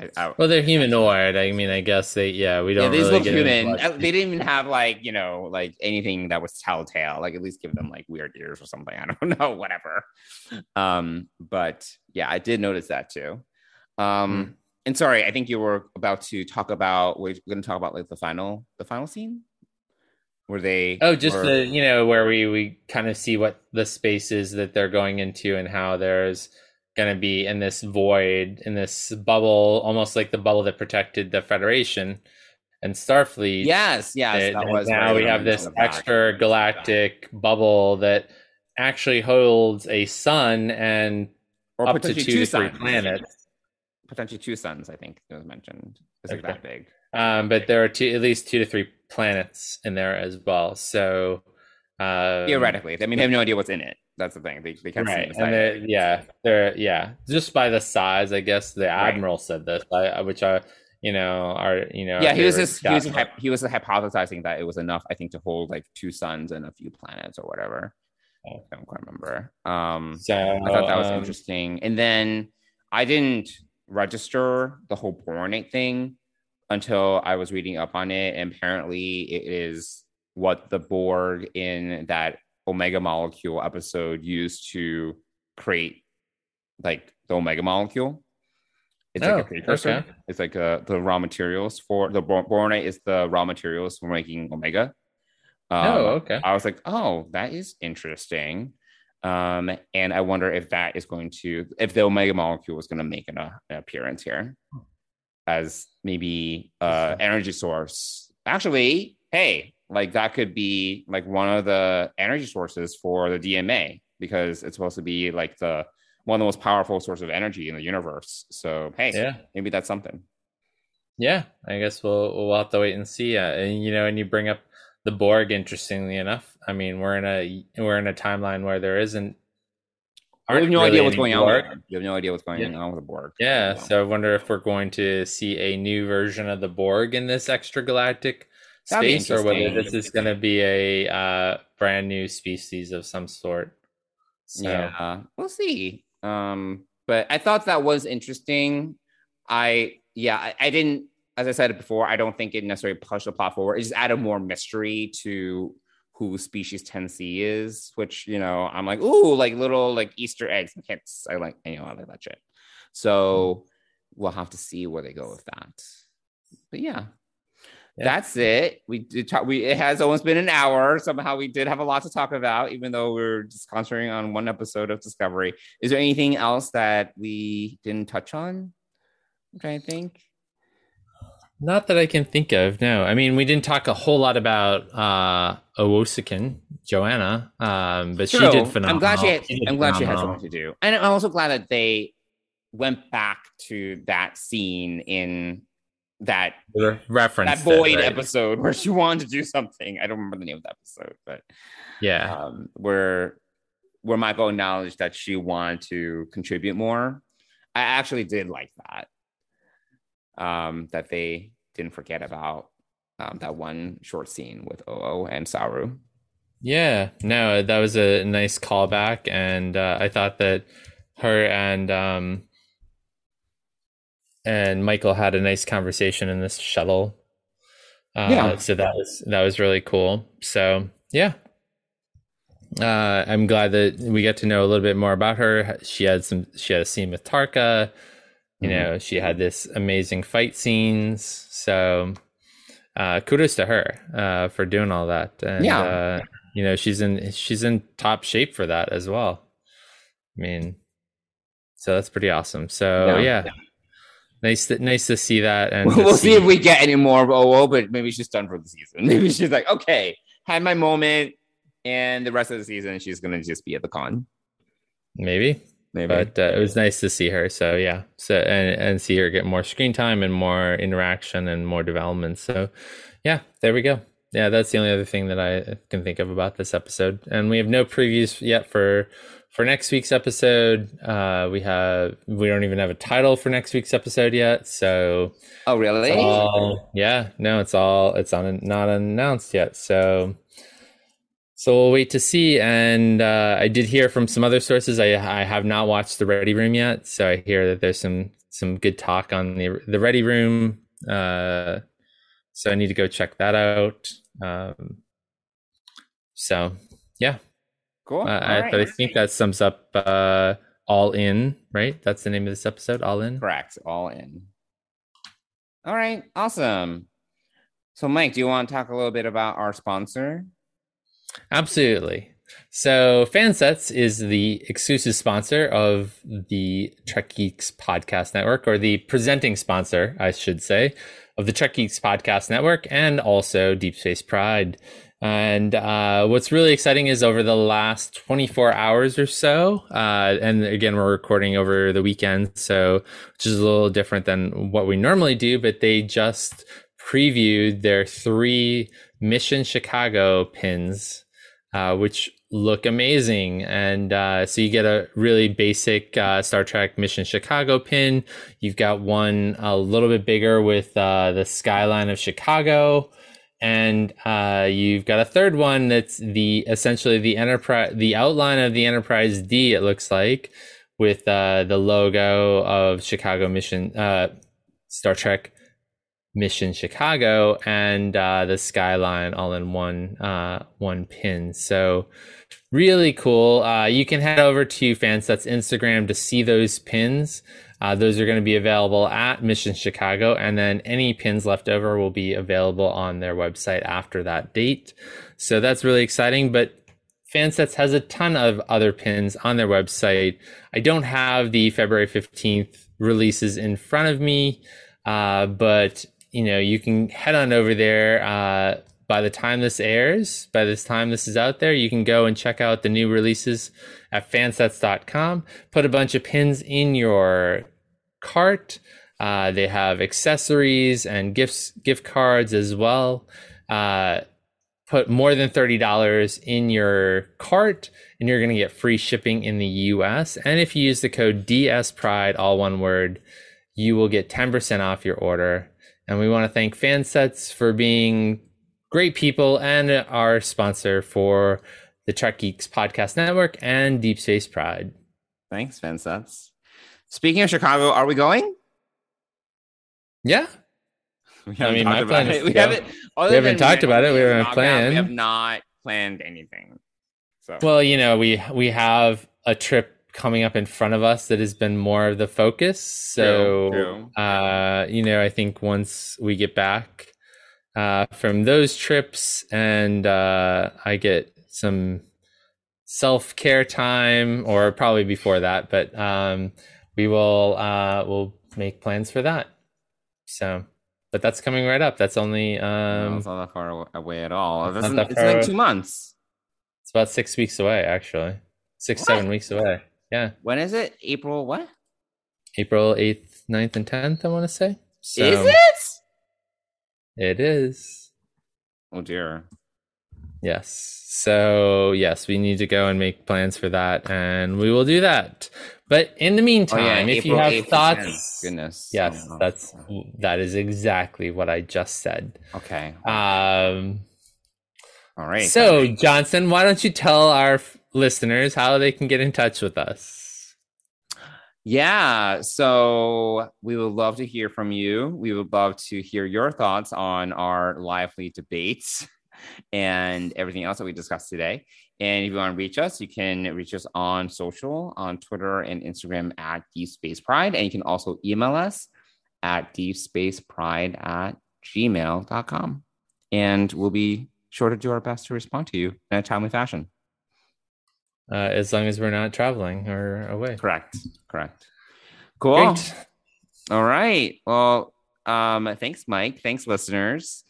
I, I, well they're humanoid i mean i guess they yeah we don't yeah, they really look human they didn't even have like you know like anything that was telltale like at least give them like weird ears or something (laughs) i don't know whatever um but Yeah, I did notice that too. Um, mm. and sorry, I think you were about to talk about. We're going to talk about like the final, the final scene. Were they? Oh, just were... the you know where we we kind of see what the spaces that they're going into and how there's going to be in this void in this bubble, almost like the bubble that protected the Federation and Starfleet. Yes, yes, that, that was now we have this extra galactic bubble that actually holds a sun and or up to two, two to three planets. Potentially two suns, I think it was mentioned. is okay. like that big. Um, but there are two, at least two to three planets in there as well. So um, theoretically, I mean, they have no idea what's in it. That's the thing. They, they can't right. see. And they're, yeah, they're yeah, just by the size. I guess the admiral right. said this, I, which I you know, are you know. Yeah, he was just he was he was hypothesizing that it was enough, I think, to hold like two suns and a few planets or whatever. I don't quite remember. Um, so I thought that was um, interesting. And then I didn't register the whole Boronite thing until I was reading up on it. And apparently, it is what the Borg in that Omega molecule episode used to create like the Omega molecule. It's oh, like a oh, precursor. Okay. It's like uh, the raw materials for the boronite is the raw materials for making omega. Um, oh, okay. I was like, oh, that is interesting. Um, and I wonder if that is going to, if the omega molecule is going to make an, uh, an appearance here as maybe uh energy source. Actually, hey, like that could be like one of the energy sources for the DMA because it's supposed to be like the one of the most powerful sources of energy in the universe. So hey, yeah, maybe that's something. Yeah, I guess we'll we'll have to wait and see. Uh, and you know, and you bring up the Borg. Interestingly enough, I mean, we're in a we're in a timeline where there isn't. We have no really idea what's going Borg. on. You have no idea what's going yeah. on with the Borg. Yeah, so. so I wonder if we're going to see a new version of the Borg in this extragalactic space, or whether this is going to be a uh, brand new species of some sort. So. Yeah, we'll see. Um, but I thought that was interesting. I yeah, I, I, didn't as I said before, I don't think it necessarily pushed the plot forward. It just added more mystery to who species 10C is, which you know, I'm like, ooh, like little like Easter eggs and hints. I like, you know, I like that shit. So we'll have to see where they go with that. But yeah, yeah. that's it. We did talk. We it has almost been an hour. Somehow we did have a lot to talk about, even though we are just concentrating on one episode of Discovery. Is there anything else that we didn't touch on? I'm trying to think. Not that I can think of. No, I mean we didn't talk a whole lot about uh Owosekun, Joanna, um, but True. she did phenomenal. I'm glad she. Had, she I'm glad phenomenal. she had something to do, and I'm also glad that they went back to that scene in that reference that void right? episode where she (laughs) wanted to do something. I don't remember the name of the episode, but yeah, um, where where Michael acknowledged that she wanted to contribute more. I actually did like that. Um, that they didn't forget about um, that one short scene with Oo and Saru. Yeah, no, that was a nice callback, and uh, I thought that her and um, and Michael had a nice conversation in this shuttle. Uh, yeah. So that was that was really cool. So yeah, uh, I'm glad that we get to know a little bit more about her. She had some. She had a scene with Tarka. You mm-hmm. know, she had this amazing fight scenes. So uh, kudos to her uh, for doing all that. And, yeah. Uh, you know, she's in she's in top shape for that as well. I mean, so that's pretty awesome. So yeah. yeah nice to, nice to see that and we'll see. see. if we get any more of oo but maybe she's done for the season (laughs) maybe she's like okay had my moment and the rest of the season she's gonna just be at the con maybe maybe but uh, it was nice to see her so yeah so and, and see her get more screen time and more interaction and more development so yeah there we go yeah that's the only other thing that i can think of about this episode and we have no previews yet for for next week's episode, uh, we have we don't even have a title for next week's episode yet. So oh really? All, yeah, no, it's all it's on not announced yet. So so we'll wait to see. And uh, I did hear from some other sources. I I have not watched the Ready Room yet, so I hear that there's some some good talk on the the Ready Room. Uh, so I need to go check that out. Um, so yeah, Cool. Uh, I, right. I think that sums up uh, All In, right? That's the name of this episode, All In? Correct. All In. All right. Awesome. So, Mike, do you want to talk a little bit about our sponsor? Absolutely. So, Fansets is the exclusive sponsor of the Trek Geeks Podcast Network, or the presenting sponsor, I should say, of the Trek Geeks Podcast Network and also Deep Space Pride. And uh, what's really exciting is over the last 24 hours or so, uh, and again, we're recording over the weekend, so which is a little different than what we normally do, but they just previewed their three Mission Chicago pins, uh, which look amazing. And uh, so you get a really basic uh, Star Trek Mission Chicago pin. You've got one a little bit bigger with uh, the skyline of Chicago. And uh, you've got a third one that's the essentially the enterprise, the outline of the Enterprise D. It looks like with uh, the logo of Chicago Mission, Star Trek Mission Chicago, and the skyline all in one one pin. So really cool. Uh, you can head over to Fansets Instagram to see those pins. Uh, those are going to be available at Mission Chicago, and then any pins left over will be available on their website after that date. So that's really exciting. But Fansets has a ton of other pins on their website. I don't have the February 15th releases in front of me, uh, but you know you can head on over there uh, by the time this airs, by this time this is out there, you can go and check out the new releases at fansets.com. Put a bunch of pins in your cart. Uh, they have accessories and gifts, gift cards as well. Uh, put more than $30 in your cart and you're going to get free shipping in the US. And if you use the code DS Pride, all one word, you will get 10% off your order. And we want to thank Fansets for being great people and our sponsor for the Trek Geeks Podcast Network and Deep Space Pride. Thanks, Vincent. Speaking of Chicago, are we going? Yeah. We I mean, my plan is we haven't, we haven't talked about it. We haven't planned. We have not planned anything. So. Well, you know, we we have a trip coming up in front of us that has been more of the focus. So, true, true. Uh, you know, I think once we get back uh, from those trips, and uh, I get some self care time, or probably before that. But um, we will uh, we'll make plans for that. So, but that's coming right up. That's only um, no, it's not that far away at all. It's, it's like two months. It's about six weeks away, actually. Six, what? seven weeks away. Yeah. When is it? April what? April 8th, 9th, and 10th, I want to say. So, is it? It is. Oh dear. Yes. So, yes, we need to go and make plans for that, and we will do that. But in the meantime, oh, yeah, if April you have thoughts, goodness, yes, oh, that's that is exactly what I just said. Okay. Um. All right. So, Johnson, why don't you tell our listeners how they can get in touch with us? Yeah. So we would love to hear from you. We would love to hear your thoughts on our lively debates and everything else that we discussed today. And if you want to reach us, you can reach us on social, on Twitter and Instagram at Deep Space Pride. And you can also email us at deepspacepride at gmail.com. And we'll be sure to do our best to respond to you in a timely fashion uh, as long as we're not traveling or away. Correct. Correct. Cool. Great. All right. Well, um, thanks, Mike. Thanks, listeners.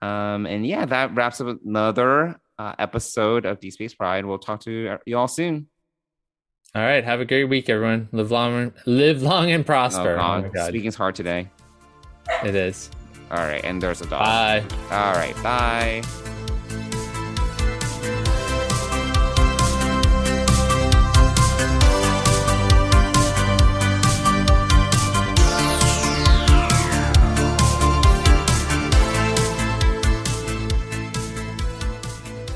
Um, and yeah, that wraps up another uh, episode of Deep Space Pride. We'll talk to you all soon. All right. Have a great week, everyone. Live long, live long and prosper. Oh, my God. Oh Speaking's hard today. It is. All right. And there's a dog. Bye. All right. Bye.